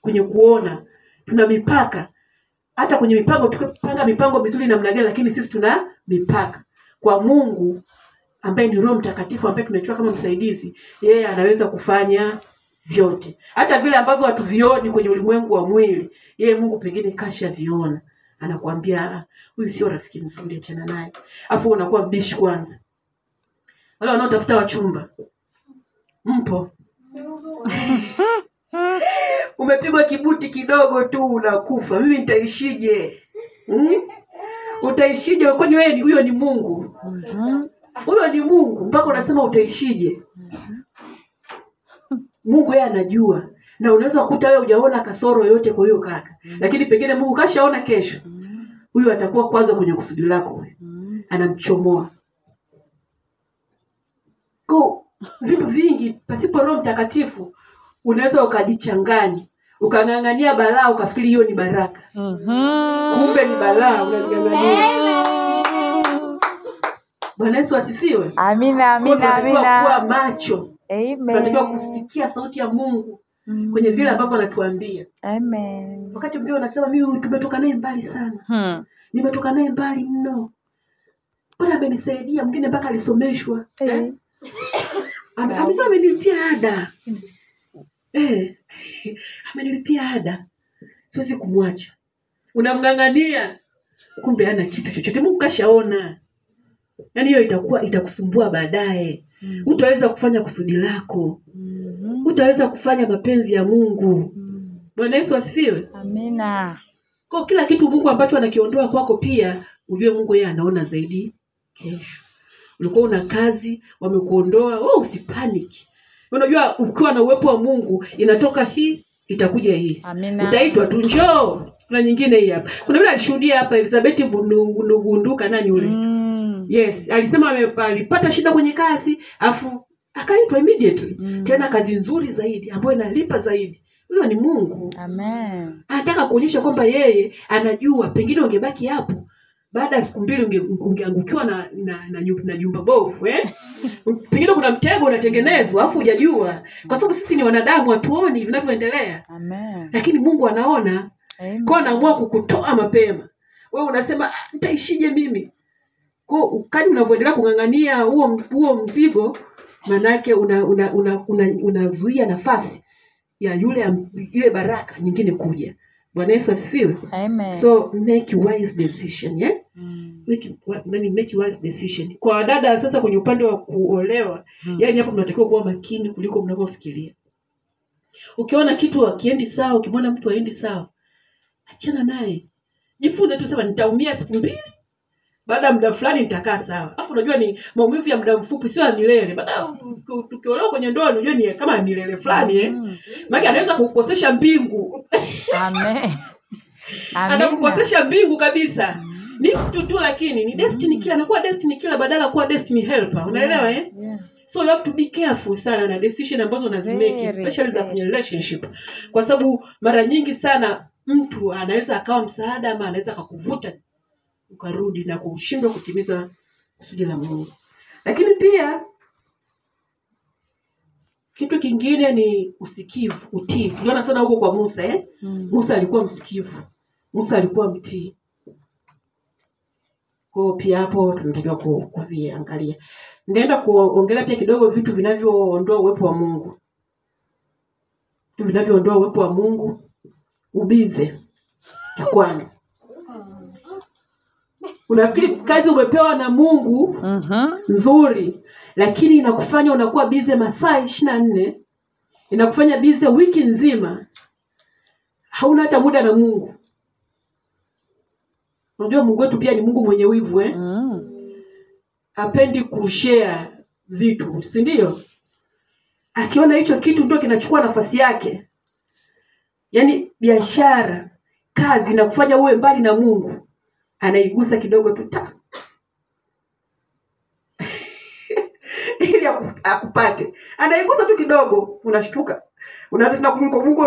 kwenye kuona, tuna mipaka hata kwenye mipango. Tukipanga mipango mizuri namna gani, lakini sisi tuna mipaka. Kwa Mungu ambaye ni Roho Mtakatifu ambaye tunachukua kama msaidizi, yeye anaweza kufanya vyote, hata vile ambavyo hatuvioni kwenye ulimwengu wa mwili, yeye Mungu pengine kashaviona. anakuambia "Ah, huyu sio rafiki mzuri, achana naye, afu unakuwa mbishi kwanza. Wale wanaotafuta wachumba mpo *laughs* umepigwa kibuti kidogo tu unakufa, mimi nitaishije? Hmm? Utaishije? Kwani wewe huyo ni Mungu? Mhm. Huyo ni Mungu mpaka unasema utaishije? Mungu yeye anajua, na unaweza kukuta wewe hujaona kasoro yoyote kwa huyo kaka, lakini pengine Mungu kashaona kesho huyu atakuwa kwanza kwenye kusudi lako, huyu Mhm. anamchomoa. ko vitu vingi pasipo Roho Mtakatifu unaweza ukajichanganya ukang'ang'ania balaa ukafikiri hiyo ni baraka. Mhm. kumbe ni balaa unaling'ang'ania bwana yesu asifiwe. Amina, amina, amina, kuwa macho tunatakiwa kusikia sauti ya mungu Mm. kwenye vile ambavyo anatuambia. Amen. wakati mwingine unasema mimi tumetoka naye mbali sana. Hmm. nimetoka naye mbali mno. Bwana amenisaidia mwingine mpaka alisomeshwa. Eh. Amesema amenilipia ada. Eh, amenilipia ada. Siwezi kumwacha. Unamng'ang'ania. Kumbe ana kitu chochote. Mungu kashaona. Yaani hiyo itakuwa itakusumbua baadaye Mm. utaweza kufanya kusudi lako mm. utaweza kufanya mapenzi ya mungu Mm. bwana yesu asifiwe Amina. kwa kila kitu mungu ambacho anakiondoa kwako pia ujue mungu yeye anaona zaidi kesho ulikuwa una kazi wamekuondoa oh, usipaniki unajua ukiwa na uwepo wa mungu inatoka hii itakuja hii Amina. utaitwa tu njoo na nyingine hii hapa kuna yule alishuhudia hapa elizabeti nugunduka nani yule Mm. Yes alisema alipata shida kwenye kazi afu akaitwa immediately. Mm. tena kazi nzuri zaidi ambayo inalipa zaidi. Huyo ni mungu. Amen. anataka kuonyesha kwamba yeye anajua pengine ungebaki hapo baada ya siku mbili unge- na na, na, na jumba bovu eh? *laughs* pengine kuna mtego unatengenezwa alafu hujajua. Kwa sababu sisi ni wanadamu hatuoni vinavyoendelea. Lakini mungu anaona. Amen. kwa anaamua kukutoa mapema. Wewe unasema "Ah, nitaishije mimi ko kadi unavyoendelea kung'ang'ania huo huo mzigo maanaake unazuia una, una, una, una nafasi ya yule ile baraka nyingine kuja bwana yesu asifiwe Amen. so make wise decision yeah? Mm. make, nani, make wise decision kwa wadada sasa kwenye upande wa kuolewa Hmm. yani hapo mnatakiwa kuwa makini kuliko mnavyofikiria ukiona kitu akiendi sawa ukimwona mtu aendi sawa achana naye jifunze tu sema nitaumia siku mbili baada ya muda fulani nitakaa sawa. Alafu unajua ni maumivu ya muda mfupi sio ya milele. Baada tukiolewa kwenye ndoa unajua ni kama ya milele fulani eh. Mm. maana anaweza kukukosesha mbingu. Amen. *laughs* Anakukosesha mbingu kabisa. Ni mtu tu lakini ni destiny killer. Anakuwa destiny killer badala ya kuwa destiny helper. Unaelewa eh? Yeah. so you have to be careful sana na decision ambazo unazimeki especially za kwenye relationship. Kwa sababu mara nyingi sana mtu anaweza akawa msaada ama anaweza akakuvuta ukarudi na kushindwa kutimiza kusudi la mungu. Lakini pia kitu kingine ni usikivu utii. Tuliona sana huko kwa musa eh? Mm. musa alikuwa msikivu. Musa alikuwa mtii. Kwao pia hapo tunatakiwa kuviangalia. Ndaenda kuongelea pia kidogo vitu vinavyoondoa uwepo wa mungu. Vitu vinavyoondoa uwepo wa mungu. Ubize cha kwanza unafikiri kazi umepewa na mungu? Mhm. nzuri. Lakini inakufanya unakuwa bize masaa ishiri na nne inakufanya bize wiki nzima. Hauna hata muda na mungu. Unajua mungu wetu pia ni mungu mwenye wivu eh? Mm. apendi kushare vitu si ndio? Akiona hicho kitu ndio kinachukua nafasi yake. Yaani biashara kazi na kufanya uwe mbali na mungu anaigusa kidogo tu ta. *laughs* Ili akupate. Anaigusa tu kidogo unashtuka. Unaanza tena mungu mungu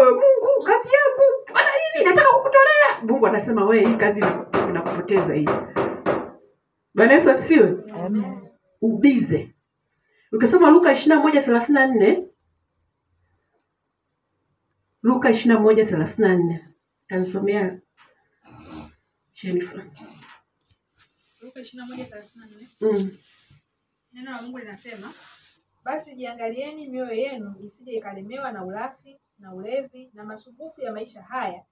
kazi yangu. Bwana hivi nataka kukutolea. Mungu anasema we, hii kazi inakupoteza hii. Bwana yesu asifiwe. Amen. ubize. Ukisoma luka ishirina moja thelathini na nne. Luka ishirina moja thelathini na nne. Tanisomea Jennifer. Luka 21:34. Mm. Neno la Mungu linasema, basi jiangalieni mioyo yenu isije ikalemewa na ulafi na ulevi na masumbufu ya maisha haya,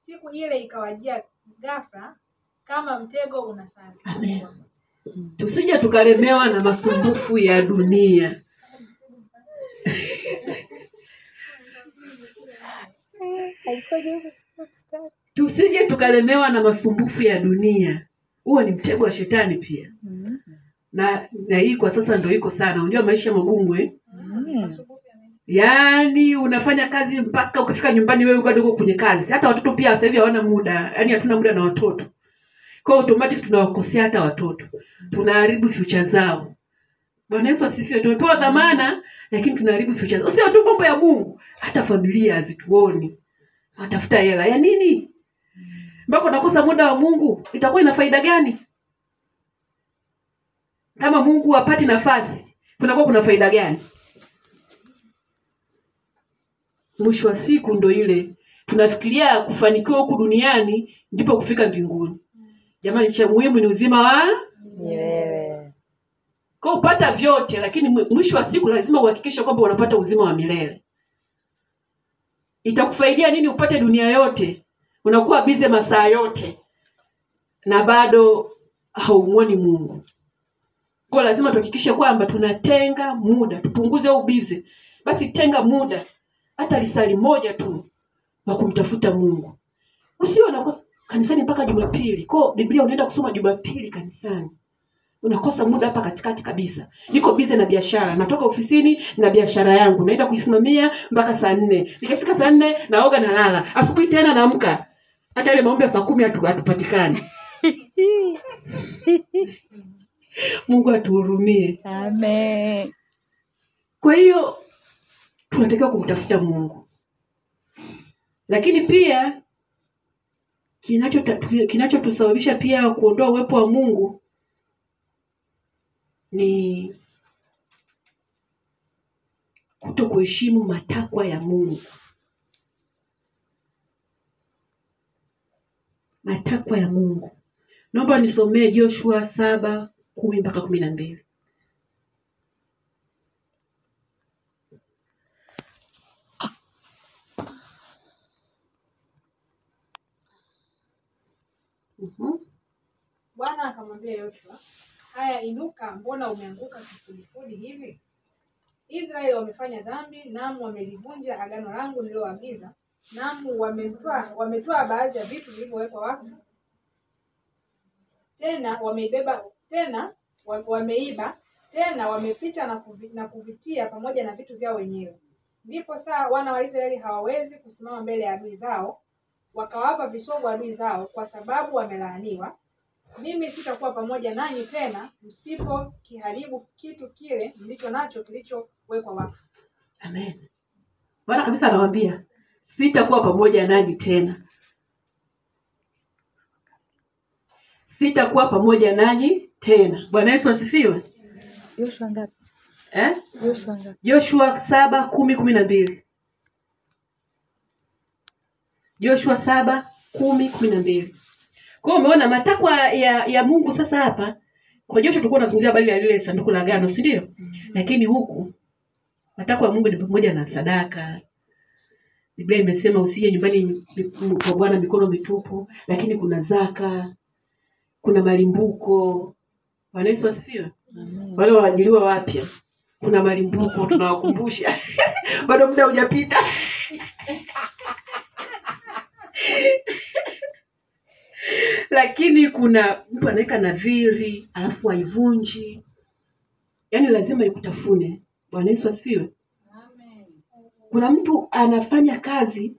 siku ile ikawajia ghafla kama mtego unasali. Amen. tusije tukalemewa na masumbufu ya dunia tusije tukalemewa na masumbufu ya dunia. Huo ni mtego wa shetani pia. Mm. na na hii kwa sasa ndo iko sana. Unajua maisha magumu eh? Mm. Masumbufu ya maisha. yaani unafanya kazi mpaka ukifika nyumbani wewe bado uko kwenye kazi. Hata watoto pia sasa hivi hawana muda. Yaani hatuna muda na watoto. Kwa automatic tunawakosea hata watoto. Tunaharibu future zao. Bwana yesu asifiwe. Tumepewa dhamana lakini tunaharibu future zao. Sio tu mambo ya mungu. Hata familia hazituoni. Watafuta hela. Ya nini? Mpaka unakosa muda wa Mungu, itakuwa ina faida gani? Kama Mungu hapati nafasi, kunakuwa kuna faida gani? Mwisho wa siku ndo ile tunafikiria kufanikiwa huku duniani ndipo kufika mbinguni. Jamani, cha muhimu ni uzima wa Milele. kwa upata vyote, lakini mwisho wa siku lazima uhakikishe kwamba unapata uzima wa milele. Itakufaidia nini upate dunia yote, unakuwa bize masaa yote na bado haumwoni Mungu? Kwa lazima tuhakikishe kwamba tunatenga muda, tupunguze huu bize. Basi tenga muda hata lisali moja tu wa kumtafuta Mungu. Usio unakosa kanisani mpaka Jumapili. Kwa Biblia unaenda kusoma Jumapili kanisani unakosa muda hapa katikati kabisa. Niko bize na biashara, natoka ofisini na biashara yangu, naenda kuisimamia mpaka saa nne. Nikifika saa nne naoga na lala, asubuhi tena naamka, hata ile maombi ya saa kumi hatu- hatupatikani. *laughs* Mungu atuhurumie. Amen. Kwa hiyo tunatakiwa kumtafuta Mungu, lakini pia kinachotusababisha kinachotusababisha pia kuondoa uwepo wa Mungu ni kuto kuheshimu matakwa ya Mungu. Matakwa ya Mungu. Naomba nisomee Joshua saba kumi mpaka kumi na mbili. Mhm. Bwana akamwambia Yoshua, haya inuka, mbona umeanguka kifudifudi hivi? Israeli wamefanya dhambi, naam wamelivunja agano langu nililoagiza, naam wametwaa wametoa baadhi ya vitu vilivyowekwa wakfu, tena wameibeba tena wameiba tena wameficha na, kuvi, na kuvitia pamoja na vitu vyao wenyewe. Ndipo saa wana wa Israeli hawawezi kusimama mbele ya adui zao, wakawapa visogo adui zao, kwa sababu wamelaaniwa. Mimi sitakuwa pamoja nanyi tena, msipo kiharibu kitu kile mlicho nacho kilichowekwa wakfu. Amen. Bwana kabisa anawaambia sitakuwa pamoja nanyi tena, sitakuwa pamoja nanyi tena. Bwana Yesu asifiwe. Yoshua ngapi? Eh? Yoshua ngapi? Saba kumi kumi na mbili. Joshua saba kumi kumi na mbili. Kwa hiyo umeona matakwa ya, ya Mungu sasa hapa kwa Joshua tulikuwa tunazungumzia habari ya lile sanduku la agano, si ndio? Lakini huku matakwa ya Mungu ni pamoja na sadaka. Biblia imesema usije nyumbani kwa Bwana mikono mitupu, lakini kuna zaka, kuna malimbuko. Bwana Yesu asifiwe. Wale waajiriwa wapya, kuna malimbuko tunawakumbusha *laughs* bado muda hujapita. *laughs* Lakini kuna mtu anaweka nadhiri alafu haivunji, yaani lazima ikutafune. Bwana Yesu asifiwe. Kuna mtu anafanya kazi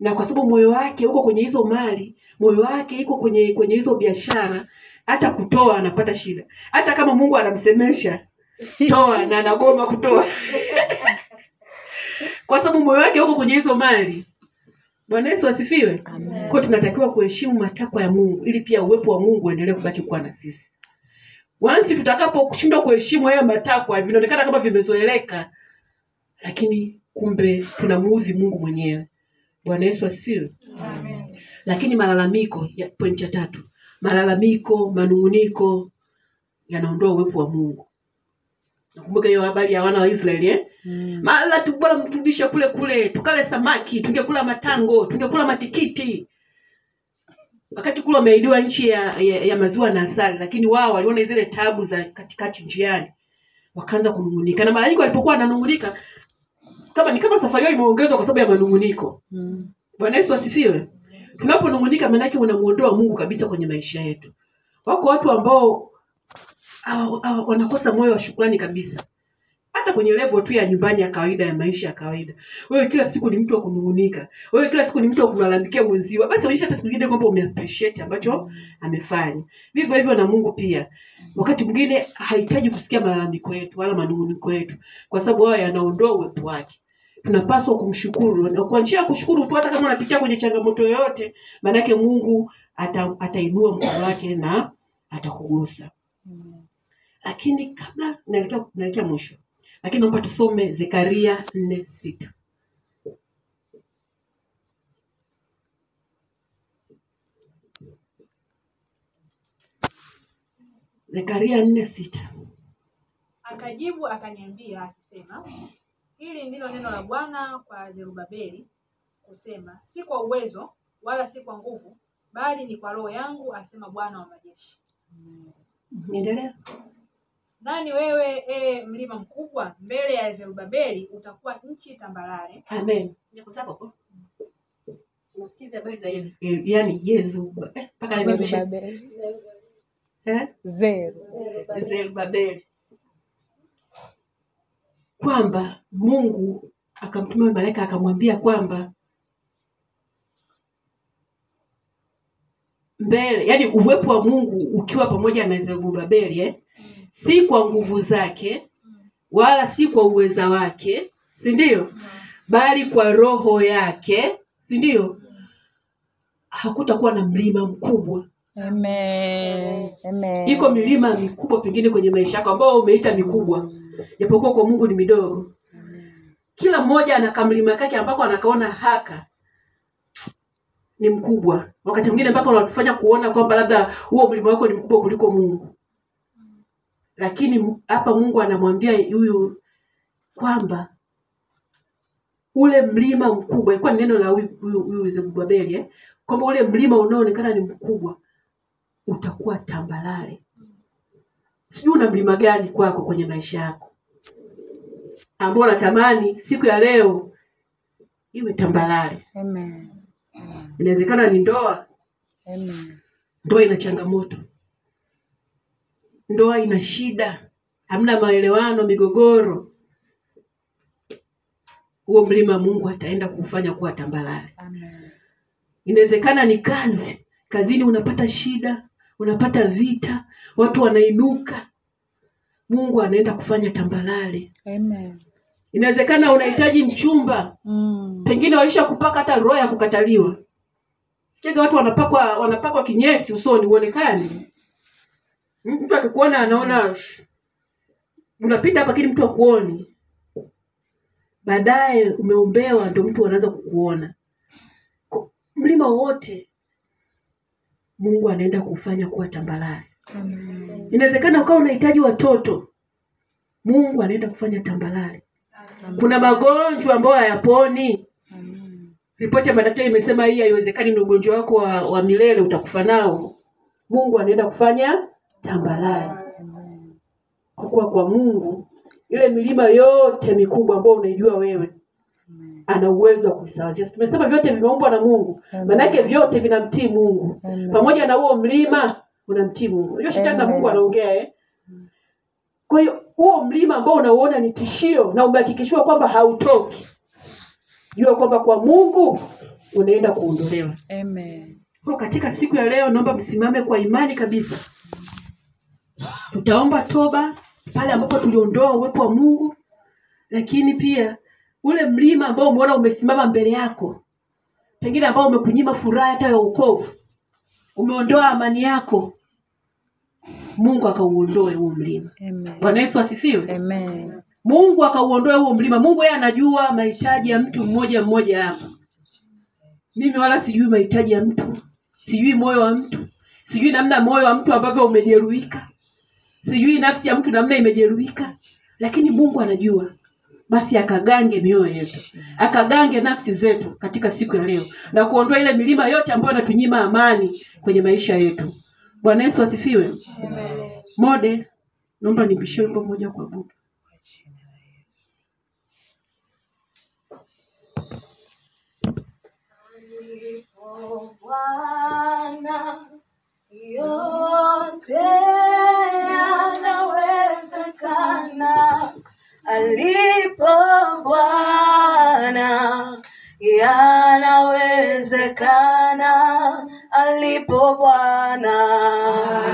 na kwa sababu moyo wake uko kwenye hizo mali, moyo wake iko kwenye kwenye hizo biashara, hata kutoa anapata shida. Hata kama Mungu anamsemesha toa, na anagoma kutoa *laughs* kwa sababu moyo wake uko kwenye hizo mali. Bwana Yesu asifiwe. Kwa tunatakiwa kuheshimu matakwa ya Mungu ili pia uwepo wa Mungu uendelee kubaki kuwa na sisi. Wansi tutakaposhindwa kuheshimu haya matakwa, vinaonekana kama vimezoeleka, lakini kumbe tunamuudhi Mungu mwenyewe. Bwana Yesu asifiwe. Lakini malalamiko ya point ya tatu, malalamiko, manung'uniko yanaondoa uwepo wa Mungu. Nakumbuka hiyo habari ya wana wa Israeli eh? Mm. Mala tu bora mturudishe kule kule, tukale samaki, tungekula matango, tungekula matikiti. Wakati kule wameahidiwa nchi ya, ya, ya maziwa na asali, lakini wao waliona zile tabu za katikati njiani, wakaanza kunung'unika. Na mara nyingi walipokuwa wananung'unika, kama ni kama safari yao imeongezwa kwa sababu ya manung'uniko. Mm. Bwana Yesu asifiwe. Tunaponung'unika, maanake unamuondoa Mungu kabisa kwenye maisha yetu. Wako watu ambao wanakosa moyo wa shukrani kabisa, hata kwenye level tu ya nyumbani ya kawaida ya maisha ya kawaida. Wewe kila siku ni mtu wa kunung'unika, wewe kila siku ni mtu wa kumlalamikia mwenziwa, basi onyesha hata siku nyingine kwamba umeappreciate ambacho amefanya. Vivyo hivyo na Mungu pia, wakati mwingine hahitaji kusikia malalamiko yetu wala manung'uniko yetu, kwa sababu wao yanaondoa uwepo wake. tunapaswa kumshukuru na kwa njia ya kushukuru tu hata kama unapitia kwenye changamoto yoyote maanake mungu ata, atainua mkono wake na atakugusa lakini kabla naelekea mwisho lakini naomba tusome zekaria nne sita. Zekaria nne sita. Akajibu akaniambia akisema, hili ndilo neno la Bwana kwa Zerubabeli kusema, si kwa uwezo wala si kwa nguvu, bali ni kwa roho yangu, asema Bwana wa majeshi. endelea Nani wewe, e mlima mkubwa, mbele ya Zerubabeli utakuwa nchi tambarare. amen unasikiza habari za yesu yaani yesu eh, mpaka Zerubabeli. eh? Zeru. Zerubabeli, kwamba Mungu akamtuma malaika akamwambia kwamba mbele, yani uwepo wa Mungu ukiwa pamoja na Zerubabeli eh? Si kwa nguvu zake wala si kwa uweza wake, si ndio? Bali kwa roho yake, si ndio? Hakutakuwa na mlima mkubwa Amen. Amen. iko milima mikubwa pengine kwenye maisha yako ambao umeita mikubwa japokuwa kwa mungu ni midogo kila mmoja ana kamlima kake ambako anakaona haka ni mkubwa wakati mwingine mpaka unatufanya kuona kwamba labda huo mlima wako ni mkubwa kuliko mungu lakini hapa mungu anamwambia huyu kwamba ule mlima mkubwa ilikuwa ni neno la huyu zerubabeli eh? kwamba ule mlima unaoonekana ni mkubwa utakuwa tambalale sijui una mlima gani kwako kwenye maisha yako ambao unatamani siku ya leo iwe tambalale Amen. inawezekana ni ndoa Amen. ndoa ina changamoto ndoa ina shida hamna maelewano migogoro huo mlima mungu ataenda kufanya kuwa tambalale inawezekana ni kazi kazini unapata shida unapata vita watu wanainuka mungu anaenda kufanya tambalale Amen. inawezekana unahitaji mchumba Mm. pengine walishakupaka hata roho ya kukataliwa. Sikiaga watu wanapakwa wanapakwa kinyesi usoni uonekani mtu akikuona anaona "Shh, unapita hapa lakini mtu akuoni baadaye umeombewa ndio mtu anaanza kukuona. Mlima wote mungu anaenda kufanya kuwa tambalale Amen. inawezekana ukawa unahitaji watoto mungu anaenda kufanya tambalale kuna magonjwa ambayo hayaponi. Ripoti ya madaktari imesema hii haiwezekani ni ugonjwa wako wa, wa milele utakufa nao. Mungu anaenda kufanya tambalale kwa kuwa kwa mungu ile milima yote mikubwa ambayo unaijua wewe ana uwezo wa kuisawazisha. Tumesema vyote vimeumbwa na mungu. Maanake vyote vinamtii mungu. Pamoja na huo mlima unamtii mungu. Unajua shetani na mungu anaongea eh? kwa hiyo huo mlima ambao unauona ni tishio na umehakikishiwa kwamba hautoki. Jua kwamba kwa mungu unaenda kuondolewa. Amen. kwa katika siku ya leo naomba msimame kwa imani kabisa tutaomba toba pale ambapo tuliondoa uwepo wa mungu. Lakini pia ule mlima ambao umeona umesimama mbele yako pengine ambao umekunyima furaha hata ya ukovu umeondoa amani yako mungu akauondoe huo mlima. Bwana yesu asifiwe. Amen. mungu akauondoe huo mlima. Mungu yeye anajua mahitaji ya mtu mmoja mmoja hapa. Mimi wala sijui mahitaji ya mtu. Sijui moyo wa mtu. Sijui namna moyo wa mtu ambavyo umejeruhika sijui nafsi ya mtu namna imejeruhika lakini mungu anajua. Basi akagange mioyo yetu akagange nafsi zetu katika siku ya leo na kuondoa ile milima yote ambayo inatunyima amani kwenye maisha yetu. Bwana yesu asifiwe. Mode naomba nibishie wimbo mmoja kwa budu Bwana, yote yanawezekana alipo Bwana, yanawezekana alipo Bwana,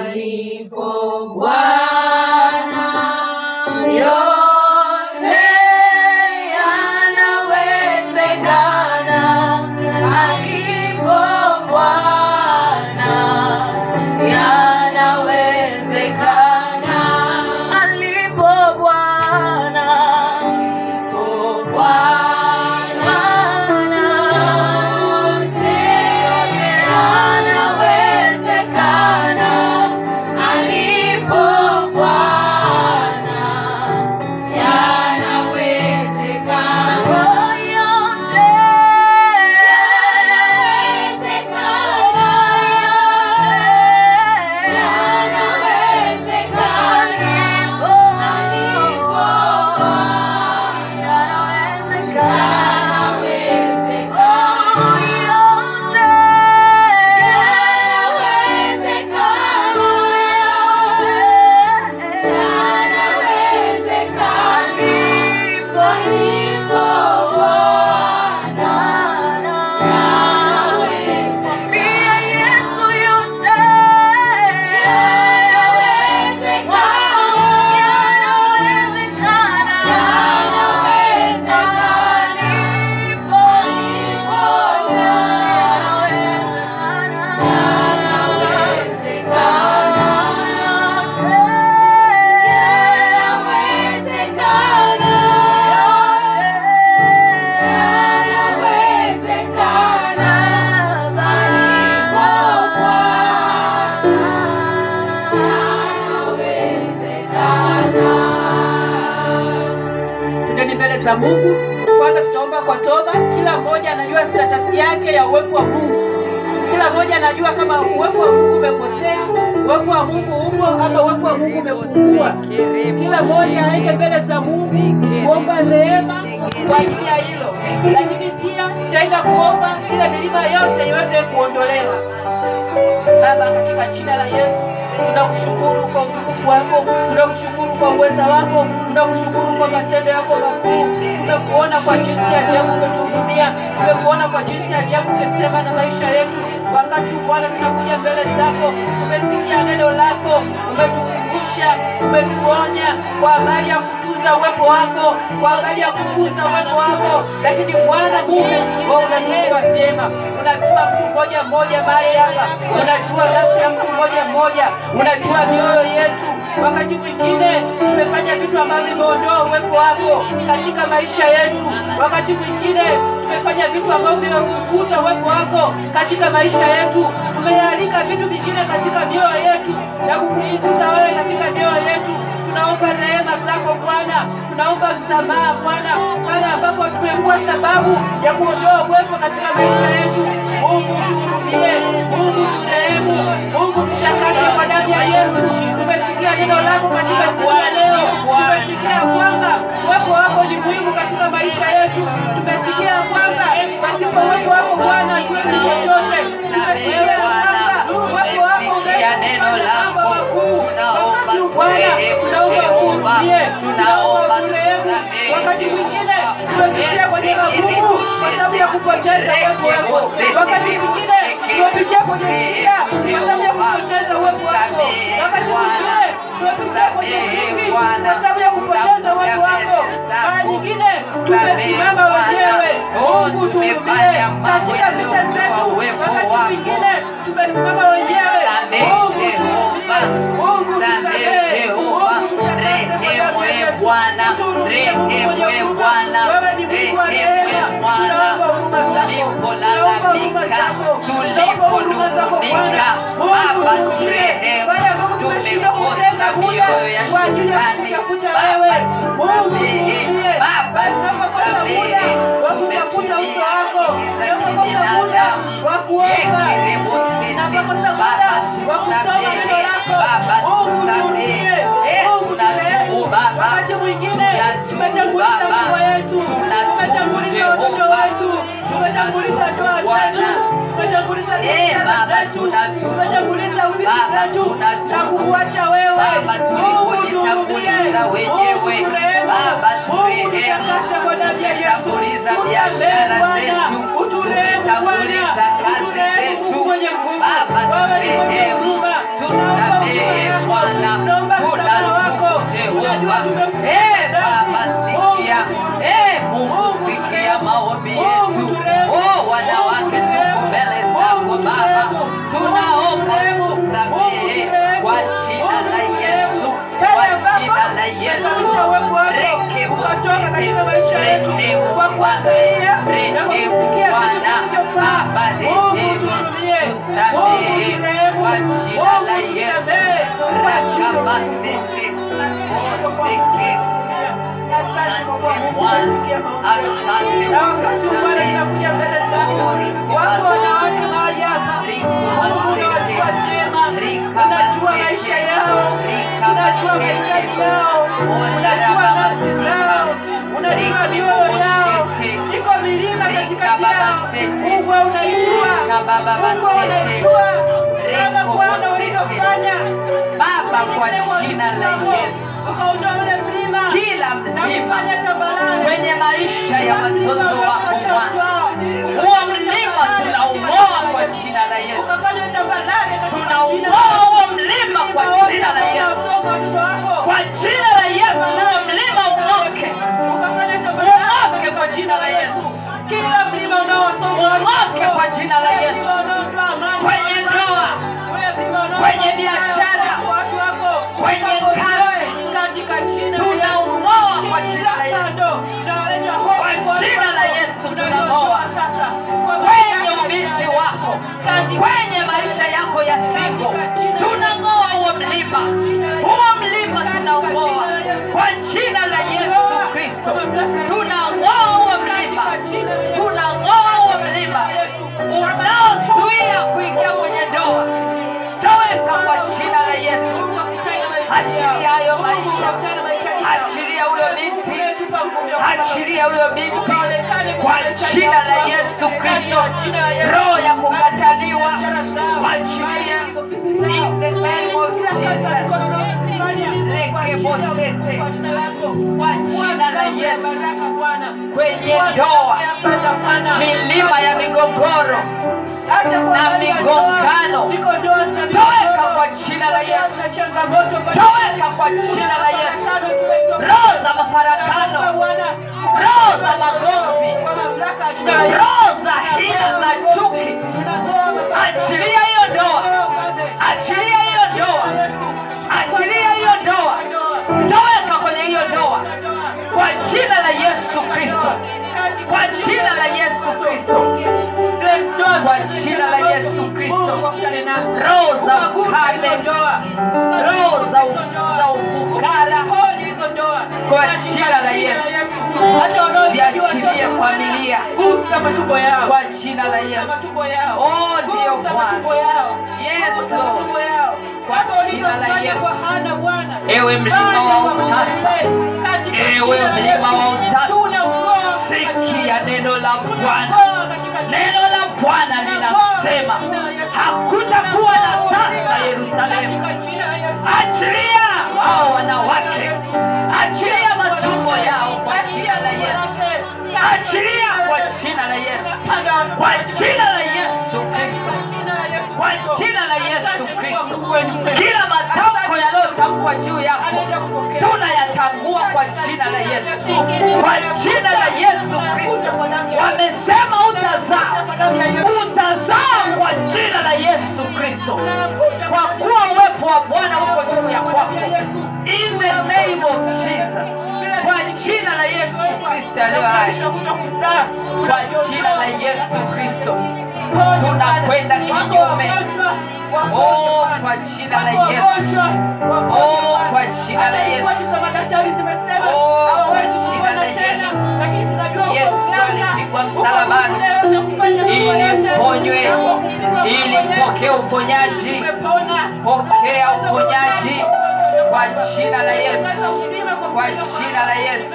alipo Bwana, yote Wakati mwingine tumefanya vitu ambavyo vimeondoa uwepo wako katika maisha yetu. Wakati mwingine tumefanya vitu ambavyo vimepunguza uwepo wako katika maisha yetu. Tumealika vitu vingine katika mioyo yetu na kukufukuza wewe katika mioyo yetu. Tunaomba rehema zako Bwana, tunaomba msamaha Bwana, pale ambapo tumekuwa sababu ya kuondoa uwepo katika maisha yetu. Mungu tuhurumie, Mungu turehemu, Mungu tutakase kwa damu ya Yesu. Tumesikia neno lako katika siku ya leo, tumesikia kwamba uwepo wako ni muhimu katika maisha yetu. Tumesikia kwamba pasipo uwepo wako Bwana hatuwezi chochote. Tumesikia kwamba uwepo wako mambo makuu. Wakati Bwana tunaomba uturudie, tunaomba uturehemu. Wakati mwingine tumepitia kwenye magumu kwa sababu ya kupoteza uwepo wako. Wakati mwingine tumepitia kwenye shida kwa sababu ya kupoteza uwepo wako. Wakati mwingine tumepitia kwenye dhiki kwa sababu ya kupoteza uwepo wako. Mara nyingine tumesimama wenyewe. Mungu tuhurumie katika vita zetu. Wakati mwingine tumesimama wenyewe. Mungu tuhurumie. Mungu tusamehe. Mungu Bwana, kwa Bwana, zako Bwana. Ambapo tumeshindwa kutenga muda kwa ajili ya kutafuta lako Mungu tuhurumie. Tunapokosa muda wa kutafuta uso wako. Tunapokosa muda wa kuomba. Tunapokosa Wakati mwingine tumetanguliza mambo yetu, tumetanguliza watoto wetu, tumetanguliza ndoa zetu, tumetanguliza biashara zetu, tumetanguliza ofisi zetu na kukuacha wewe. Mungu tuhurumie, Mungu turehemu, Mungu tutakase kwa damu ya Yesu. Utusamehe Bwana, uturehemu Bwana, uturehemu mwenye nguvu. Wewe ni mwenye huruma, tunaomba huruma yako, Yesu. utaonyesha uwepo wako, ukatoka katika maisha yetu kwa kuangalia na kwa kusikia vitu Bwana, Mungu tuhurumie. Mungu turehemu. Mungu tusamehe kwa jina la Yesu. Unajua maisha yao. Unajua mahitaji yao. Unajua nafsi zao. Unajua mioyo yao. Iko milima yao. Mungu unaijua. Mungu unaijua. Kama Bwana ulivyofanya. Baba, kwa jina la Yesu, Ukaondoa ule. Kila mlima kwenye maisha ya watoto wako Bwana, huo mlima tunaumoa kwa jina la Yesu, tunaung'oa huo mlima kwa jina la Yesu, kwa jina la Yesu, huo mlima umoke, umoke kwa jina la Yesu, kila mlima unaosonga. Kwa jina la Yesu, kwenye ndoa, kwenye biashara, kwenye kazi, kwenye maisha yako ya singo, tunang'oa huo mlima, huo mlima tunaung'oa kwa jina la Yesu Kristo, tunang'oa huo mlima, tunang'oa huo mlima unaozuia kuingia kwenye ndoa, toweka kwa jina la Yesu. Achilia hayo maisha, achilia huyo binti. Achilia huyo binti. Kwa jina la Yesu Kristo, roho ya achilia in the name of jesus rekebosete kwa jina la yesu kwenye ndoa milima ya migogoro na migongano toweka kwa jina la yesu. Toweka kwa jina la yesu roho za mafarakano. Roho za magomvi roho za hila za chuki. Achilia ndoa. Achilia hiyo ndoa. Achilia hiyo ndoa. Toweka kwenye hiyo ndoa. Kwa jina la yesu kristo. Kwa jina la yesu kristo kwa jina la yesu kristo. Roho za ukame roho za, ufukara. Kwa jina la yesu. viachilie familia. Kwa jina la yesu. oh ndio bwana. yes kwa jina la yesu. Ewe mlima wa utasa. Ewe mlima wa utasa. Sikia neno la bwana. neno bwana linasema hakutakuwa na tasa yerusalemu. Achilia hao wanawake. Achilia matumbo yao kwa jina la yesu. Achilia kwa jina la yesu. Kwa jina la yesu kristo kwa jina la yesu kristo. Kila matamko yanayotamkwa juu yako tunayatangua kwa jina la yesu. Kwa jina la yesu kristo. Wamesema utazaa. Utazaa kwa jina la yesu kristo. Kwa kuwa uwepo wa bwana uko juu ya kwako. In the name of jesus. Kwa jina la yesu kristo aliye hai. Kwa jina la yesu kristo tunakwenda kinyume. oh kwa jina la yesu. oh kwa jina la yesu. oh kwa jina la yesu. yesu alipigwa msalabani ili mponywe ili mpokee uponyaji. Pokea uponyaji. kwa jina la yesu kwa jina la yesu.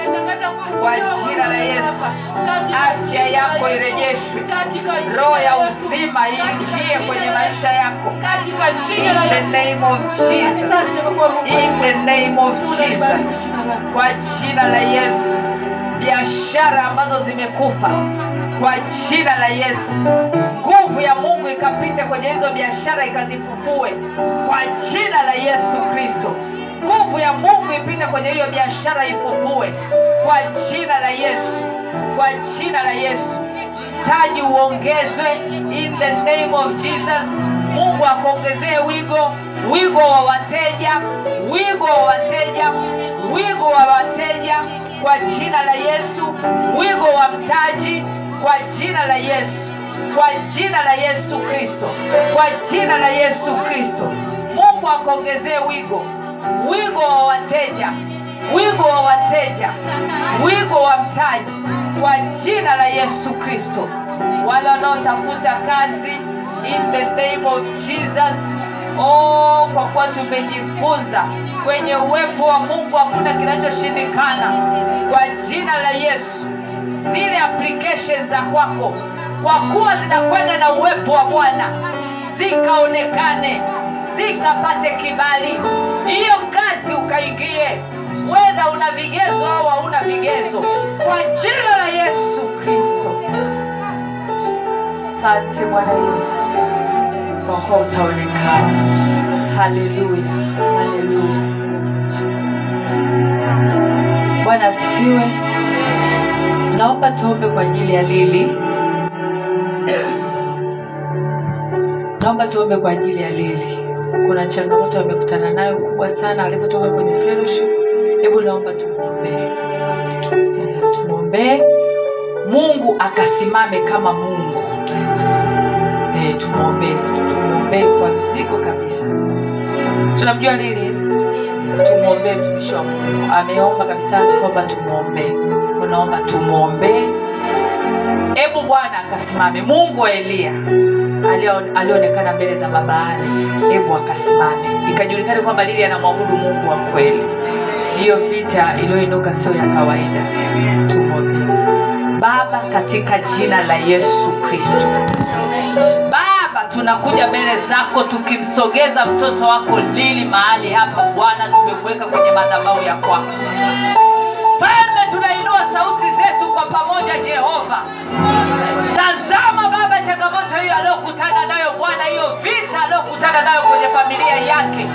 Kwa jina la yesu. Afya yako irejeshwe. Roho ya uzima iingie kwenye maisha yako. In the name of jesus. In the name of jesus. Kwa jina la yesu. Biashara ambazo zimekufa. Kwa jina la yesu. Nguvu ya mungu ikapite kwenye hizo biashara ikazifufue. Kwa jina la yesu kristo nguvu ya mungu ipite kwenye hiyo biashara ifufue kwa jina la yesu kwa jina la yesu. Mtaji uongezwe in the name of jesus. Mungu akuongezee wigo wigo wa wateja wigo wa wateja wigo wa wateja. Kwa jina la yesu wigo wa mtaji. Kwa jina la yesu kwa jina la yesu kristo kwa jina la yesu kristo. Mungu akuongezee wigo wigo wa wateja wigo wa wateja wigo wa mtaji. Kwa jina la yesu kristo. Wale wanaotafuta kazi in the name of jesus. Oh kwa kuwa tumejifunza kwenye uwepo wa mungu hakuna kinachoshindikana. Kwa jina la yesu zile application za kwako kwa kuwa zinakwenda na uwepo wa bwana zikaonekane zikapate kibali. Hiyo kazi ukaingie wedha una vigezo au hauna vigezo kwa jina la yesu kristo. Asante bwana yesu kwa kuwa utaonekana. Haleluya haleluya. Bwana asifiwe. Naomba tuombe kwa ajili ya lili. Naomba tuombe kwa ajili ya lili kuna changamoto amekutana nayo kubwa sana alivyotoka kwenye fellowship. Hebu naomba tumwombee. Tumwombee. Mungu akasimame kama mungu. Eh, tumwombee tumwombee kwa mzigo kabisa. Tunamjua lili tumwombee mtumishi wa mungu. Ameomba kabisa kwamba tumwombee. Unaomba tumwombee. Hebu bwana akasimame. Mungu wa eliya alio- alionekana mbele za baba ale hebu akasimame. Ikajulikana kwamba lili anamwabudu mungu wa kweli. Hiyo vita iliyoinuka sio ya kawaida. Tumwombe baba katika jina la yesu kristo. Baba tunakuja mbele zako tukimsogeza mtoto wako lili mahali hapa. Bwana tumekuweka kwenye madhabau ya kwako. Falme tunainua sauti zetu kwa pamoja jehova. Tazama changamoto hiyo aliyokutana nayo bwana hiyo vita aliyokutana nayo kwenye familia yake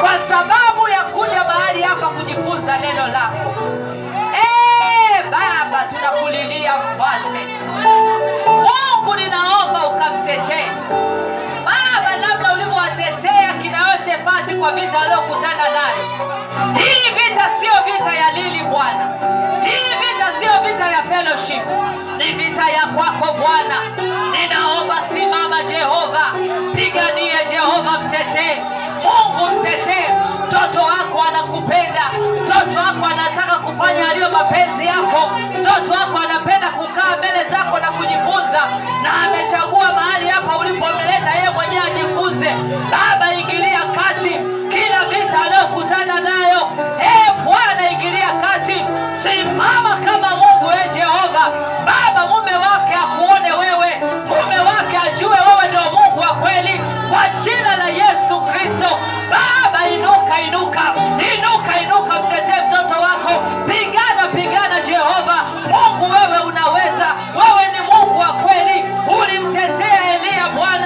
kwa sababu ya kuja mahali hapa kujifunza neno lako. Eh, baba tunakulilia mfalme. Mungu ninaomba ukamtetee. Baba namna ulivyowatetea kinayoshepati kwa vita waliokutana nayo. Hii vita sio vita ya lili bwana. Hii vita vita ya fellowship. Ni vita ya kwako bwana. Ninaomba simama jehova. Piganie jehova mtetee. Mungu mtetee. Mtoto wako anakupenda. Mtoto wako anataka kufanya aliyo mapenzi yako. Mtoto wako anapenda kukaa mbele zako na kujifunza. Na amechagua mahali hapa ulipomleta yeye mwenyewe ajifunze. Baba ingilia kati. Kila vita anayokutana nayo e bwana ingilia kati. Simama kama mungu e jehova. Baba mume wake akuone wewe. Mume wake ajue wewe ndio mungu wa kweli. Kwa jina la yesu kristo. Baba inuka inuka. Inuka inuka mtetee mtoto wako. Pigana pigana jehova. Mungu wewe unaweza. Wewe ni mungu wa kweli. Ulimtetea eliya bwana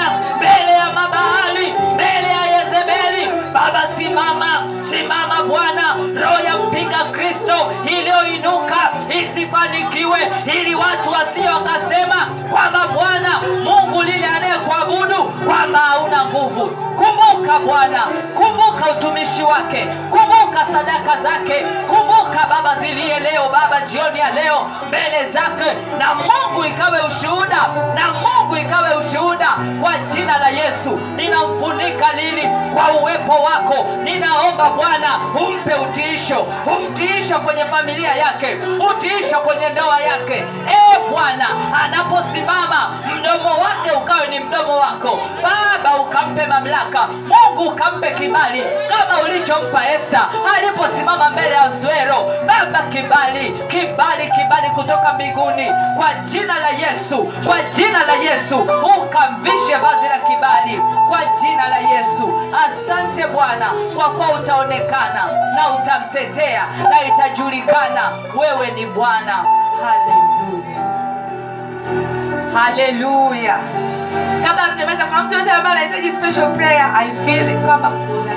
isifanikiwe ili watu wasio wakasema kwamba bwana mungu lile anayekuabudu kwamba hauna nguvu. Kumbuka bwana kumbuka utumishi wake. Kumbuka sadaka zake. Kumbuka baba zilie leo baba jioni ya leo mbele zake. Na mungu ikawe ushuhuda na mungu ikawe ushuhuda kwa jina la yesu. Ninamfunika lili kwa uwepo wako. Ninaomba bwana umpe utiisho. Umtiisho kwenye familia yake. Utiisho kwenye ndoa yake. E bwana anaposimama mdomo wake ukawe ni mdomo wako. Baba ukampe mamlaka. Mungu ukampe kibali kama ulichompa esta aliposimama mbele ya Azuero. baba kibali kibali kibali kutoka mbinguni. Kwa jina la yesu kwa jina la yesu ukamvishe vazi la kibali. Kwa jina la yesu asante bwana kwa kuwa utaonekana na utamtetea na itajulikana wewe ni bwana. Haleluya haleluya kabla hatujamaliza kuna mtu yote ambaye anahitaji special prayer? I feel kama kuna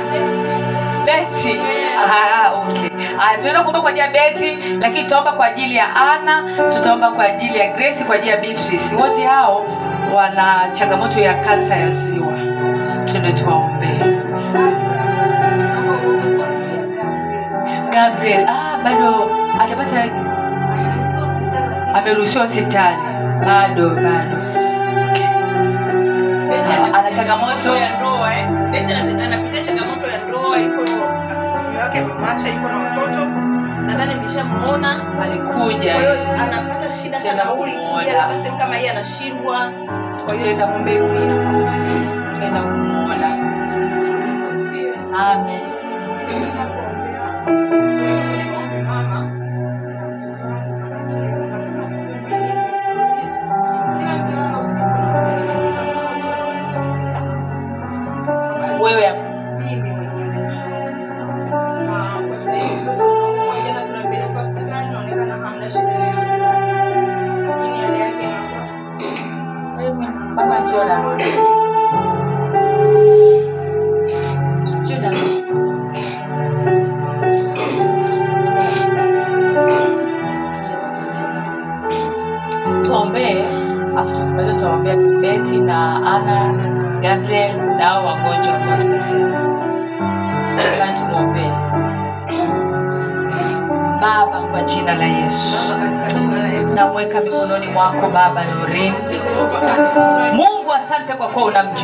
beti. Ah, okay. ah, tunaenda kuomba kwa ajili ya beti lakini tutaomba kwa ajili ya ana tutaomba kwa ajili ya grace kwa ajili ya beatrice. Wote hao wana changamoto ya kansa ya ziwa. Tuende tuwaombee gabriel. Ah, bado hajapata ameruhusiwa hospitali bado bado. Ah, ana- changamoto ya ndoa eh. Anapitia changamoto ya ndoa, iko yake amemwacha, yuko na mtoto. Nadhani mlishamuona. alikuja. Kwa hiyo anapata shida za nauli kuja, labda sehemu kama hii anashindwa. Kwa hiyo tumwombee pia. tuenda kumuona amen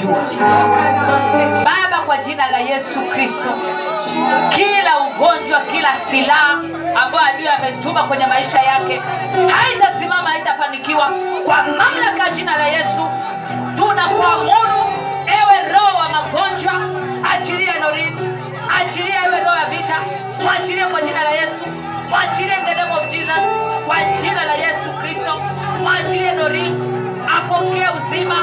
juu. Baba, kwa jina la Yesu Kristo, kila ugonjwa, kila silaha ambayo adui ametuma kwenye maisha yake haitasimama, haitafanikiwa kwa mamlaka ya jina la Yesu. Tunakuamuru ewe roho wa magonjwa, achilie Norin, achilie ewe roho ya vita, mwachilie kwa jina la Yesu, mwachilie in the name of Jesus, kwa jina la Yesu Kristo, mwachilie Norin apokee uzima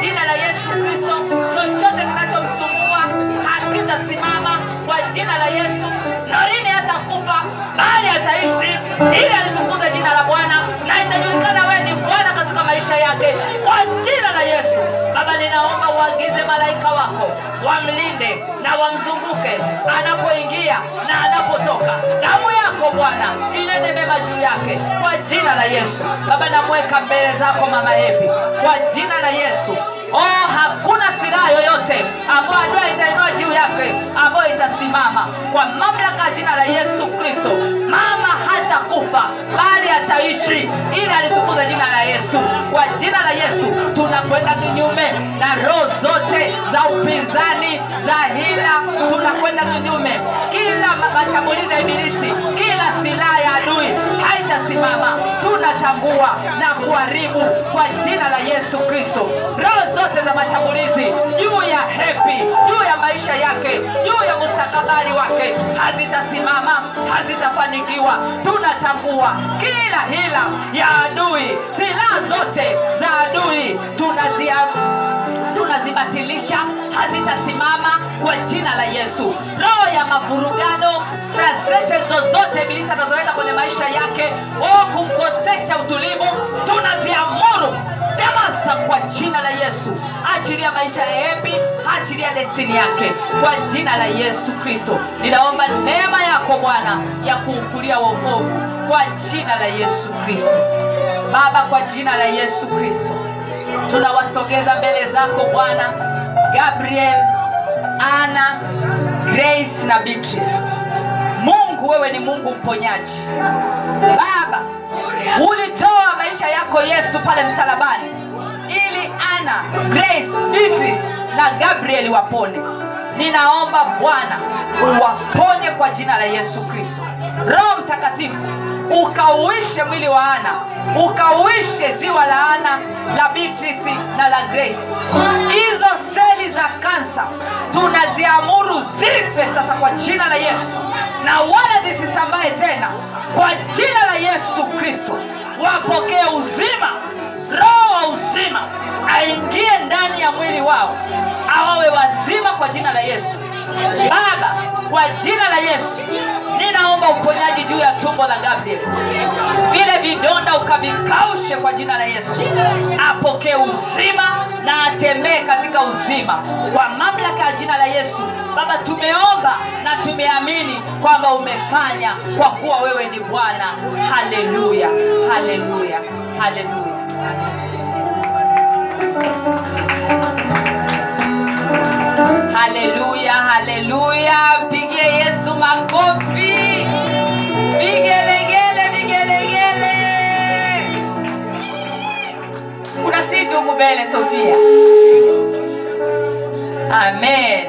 jina la Yesu Kristo. Chochote kinachomsumbua hakitasimama kwa jina la Yesu. Norini hatakufa bali ataishi, ili alitukuze jina la Bwana na itajulikana wewe ni Bwana katika maisha yake kwa jina la Yesu. Baba, ninaomba uagize malaika wako wamlinde wamzunguke anapoingia na anapotoka. Damu yako Bwana inene mema juu yake kwa jina la Yesu. Baba, namweka mbele zako mama Evi kwa jina la Yesu. Oh, hakuna silaha yoyote ambayo adui itainua juu yake ambayo itasimama kwa mamlaka ya jina la Yesu Kristo. Mama bali ataishi, ili alitukuza jina la Yesu. Kwa jina la Yesu tunakwenda kinyume na roho zote za upinzani, za hila, tunakwenda kinyume kila ma- mashambulizi ya ibilisi, kila silaha ya adui haitasimama. Tunatambua na kuharibu kwa jina la Yesu Kristo roho zote za mashambulizi juu ya Hepi, juu ya maisha yake, juu ya mustakabali wake hazitasimama, hazitafanikiwa. Tunatambua kila hila ya adui, silaha zote za adui tunazia tunazibatilisha hazitasimama kwa jina la Yesu. Roho ya mavurugano, frustration zozote ibilisi anazoenda kwenye maisha yake, o kumkosesha utulivu, tunaziamuru damasa kwa jina la Yesu. Achilia maisha ya Hepi, achilia destini yake kwa jina la Yesu Kristo. Ninaomba neema yako Bwana ya kuukulia wokovu kwa jina la Yesu Kristo. Baba, kwa jina la Yesu Kristo tunawasogeza mbele zako Bwana Gabriel, Ana, Grace na Beatrice. Mungu, wewe ni Mungu mponyaji. Baba, ulitoa maisha yako Yesu pale msalabani ili Ana, Grace, Beatrice na Gabriel wapone. Ninaomba Bwana uwaponye kwa jina la Yesu Kristo. Roho Mtakatifu ukauishe mwili wa Ana, ukauishe ziwa la Ana, la Beatrice na la Grace. Hizo seli za kansa tunaziamuru zife sasa kwa jina la Yesu, na wala zisisambae tena kwa jina la Yesu Kristo. Wapokee uzima, roho wa uzima aingie ndani ya mwili wao, awawe wazima kwa jina la Yesu. Baba, kwa jina la Yesu ninaomba uponyaji juu ya tumbo la Gabriel, vile vidonda ukavikaushe kwa jina la Yesu, apokee uzima na atembee katika uzima kwa mamlaka ya jina la Yesu. Baba, tumeomba na tumeamini kwamba umefanya, kwa kuwa wewe ni Bwana. Haleluya, haleluya, haleluya. Mbele, Sofia. Amen,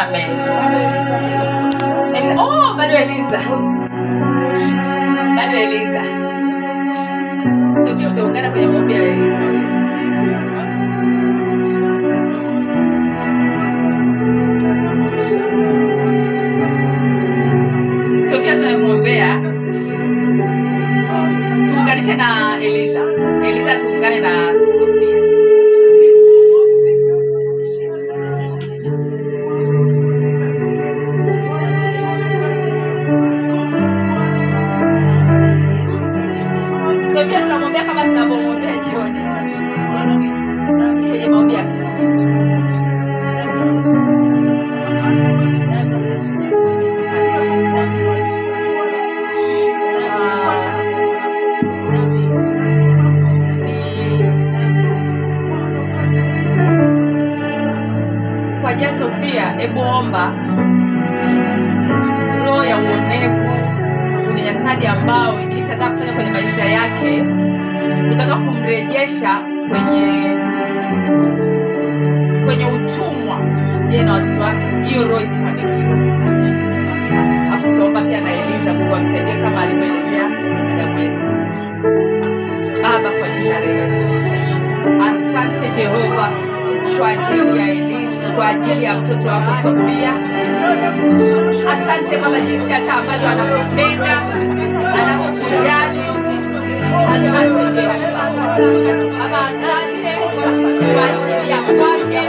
amen. And- Oh, bado Eliza, bado Eliza. Sofia, utaungana kwenye maombi ya Eliza. Sofia tunamwombea, tuunganishe na Eliza. Eliza tuungane na Ambavyo anakupenda, anakukujali. Asante Baba, asante kwa ajili ya kwake,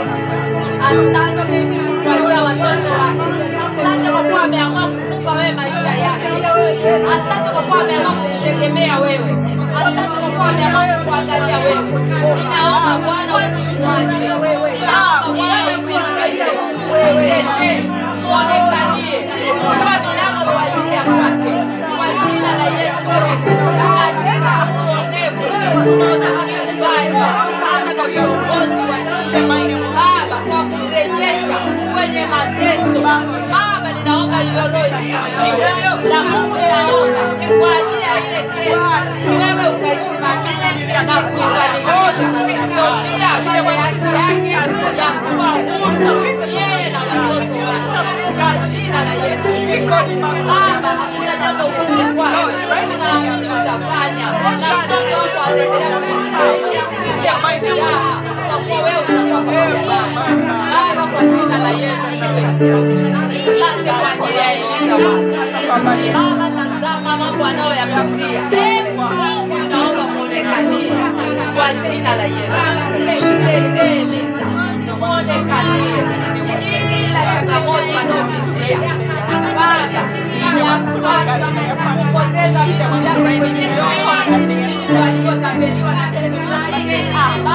asante kwa ajili ya watoto wake, asante kwa kuwa ameamua kukupa wewe maisha yake, asante kwa kuwa ameamua kukutegemea wewe, asante kwa kuwa ameamua kukuangalia wewe. Ninaomba Bwana usimwache, ninaomba Bwana usimwache, mtetee, hata na kwa jina la Yesu. Baba, hakuna jambo gumu kwako, naamini utafanya, na mtoto wako ataendelea kuishi maisha ya furaha, kwa kuwa wewe utakuwa pamoja naye. Baba, kwa jina la Yesu Kristo, asante kwa ajili ya Eliza. Baba, tazama mambo anayoyapitia. Mungu, naomba muonekanie kwa jina la Yesu. Mtetee Eliza, muonekanie kila changamoto anaopitia Baba, kupoteza alivyotapeliwa na. Baba,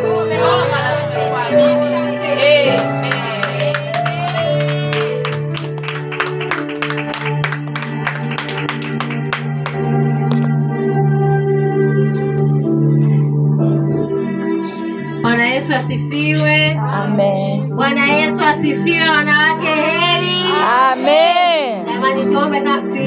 asifiwe. Amen. Bwana Yesu asifiwe. Wanawake heri. Amen. Jamani, tuombe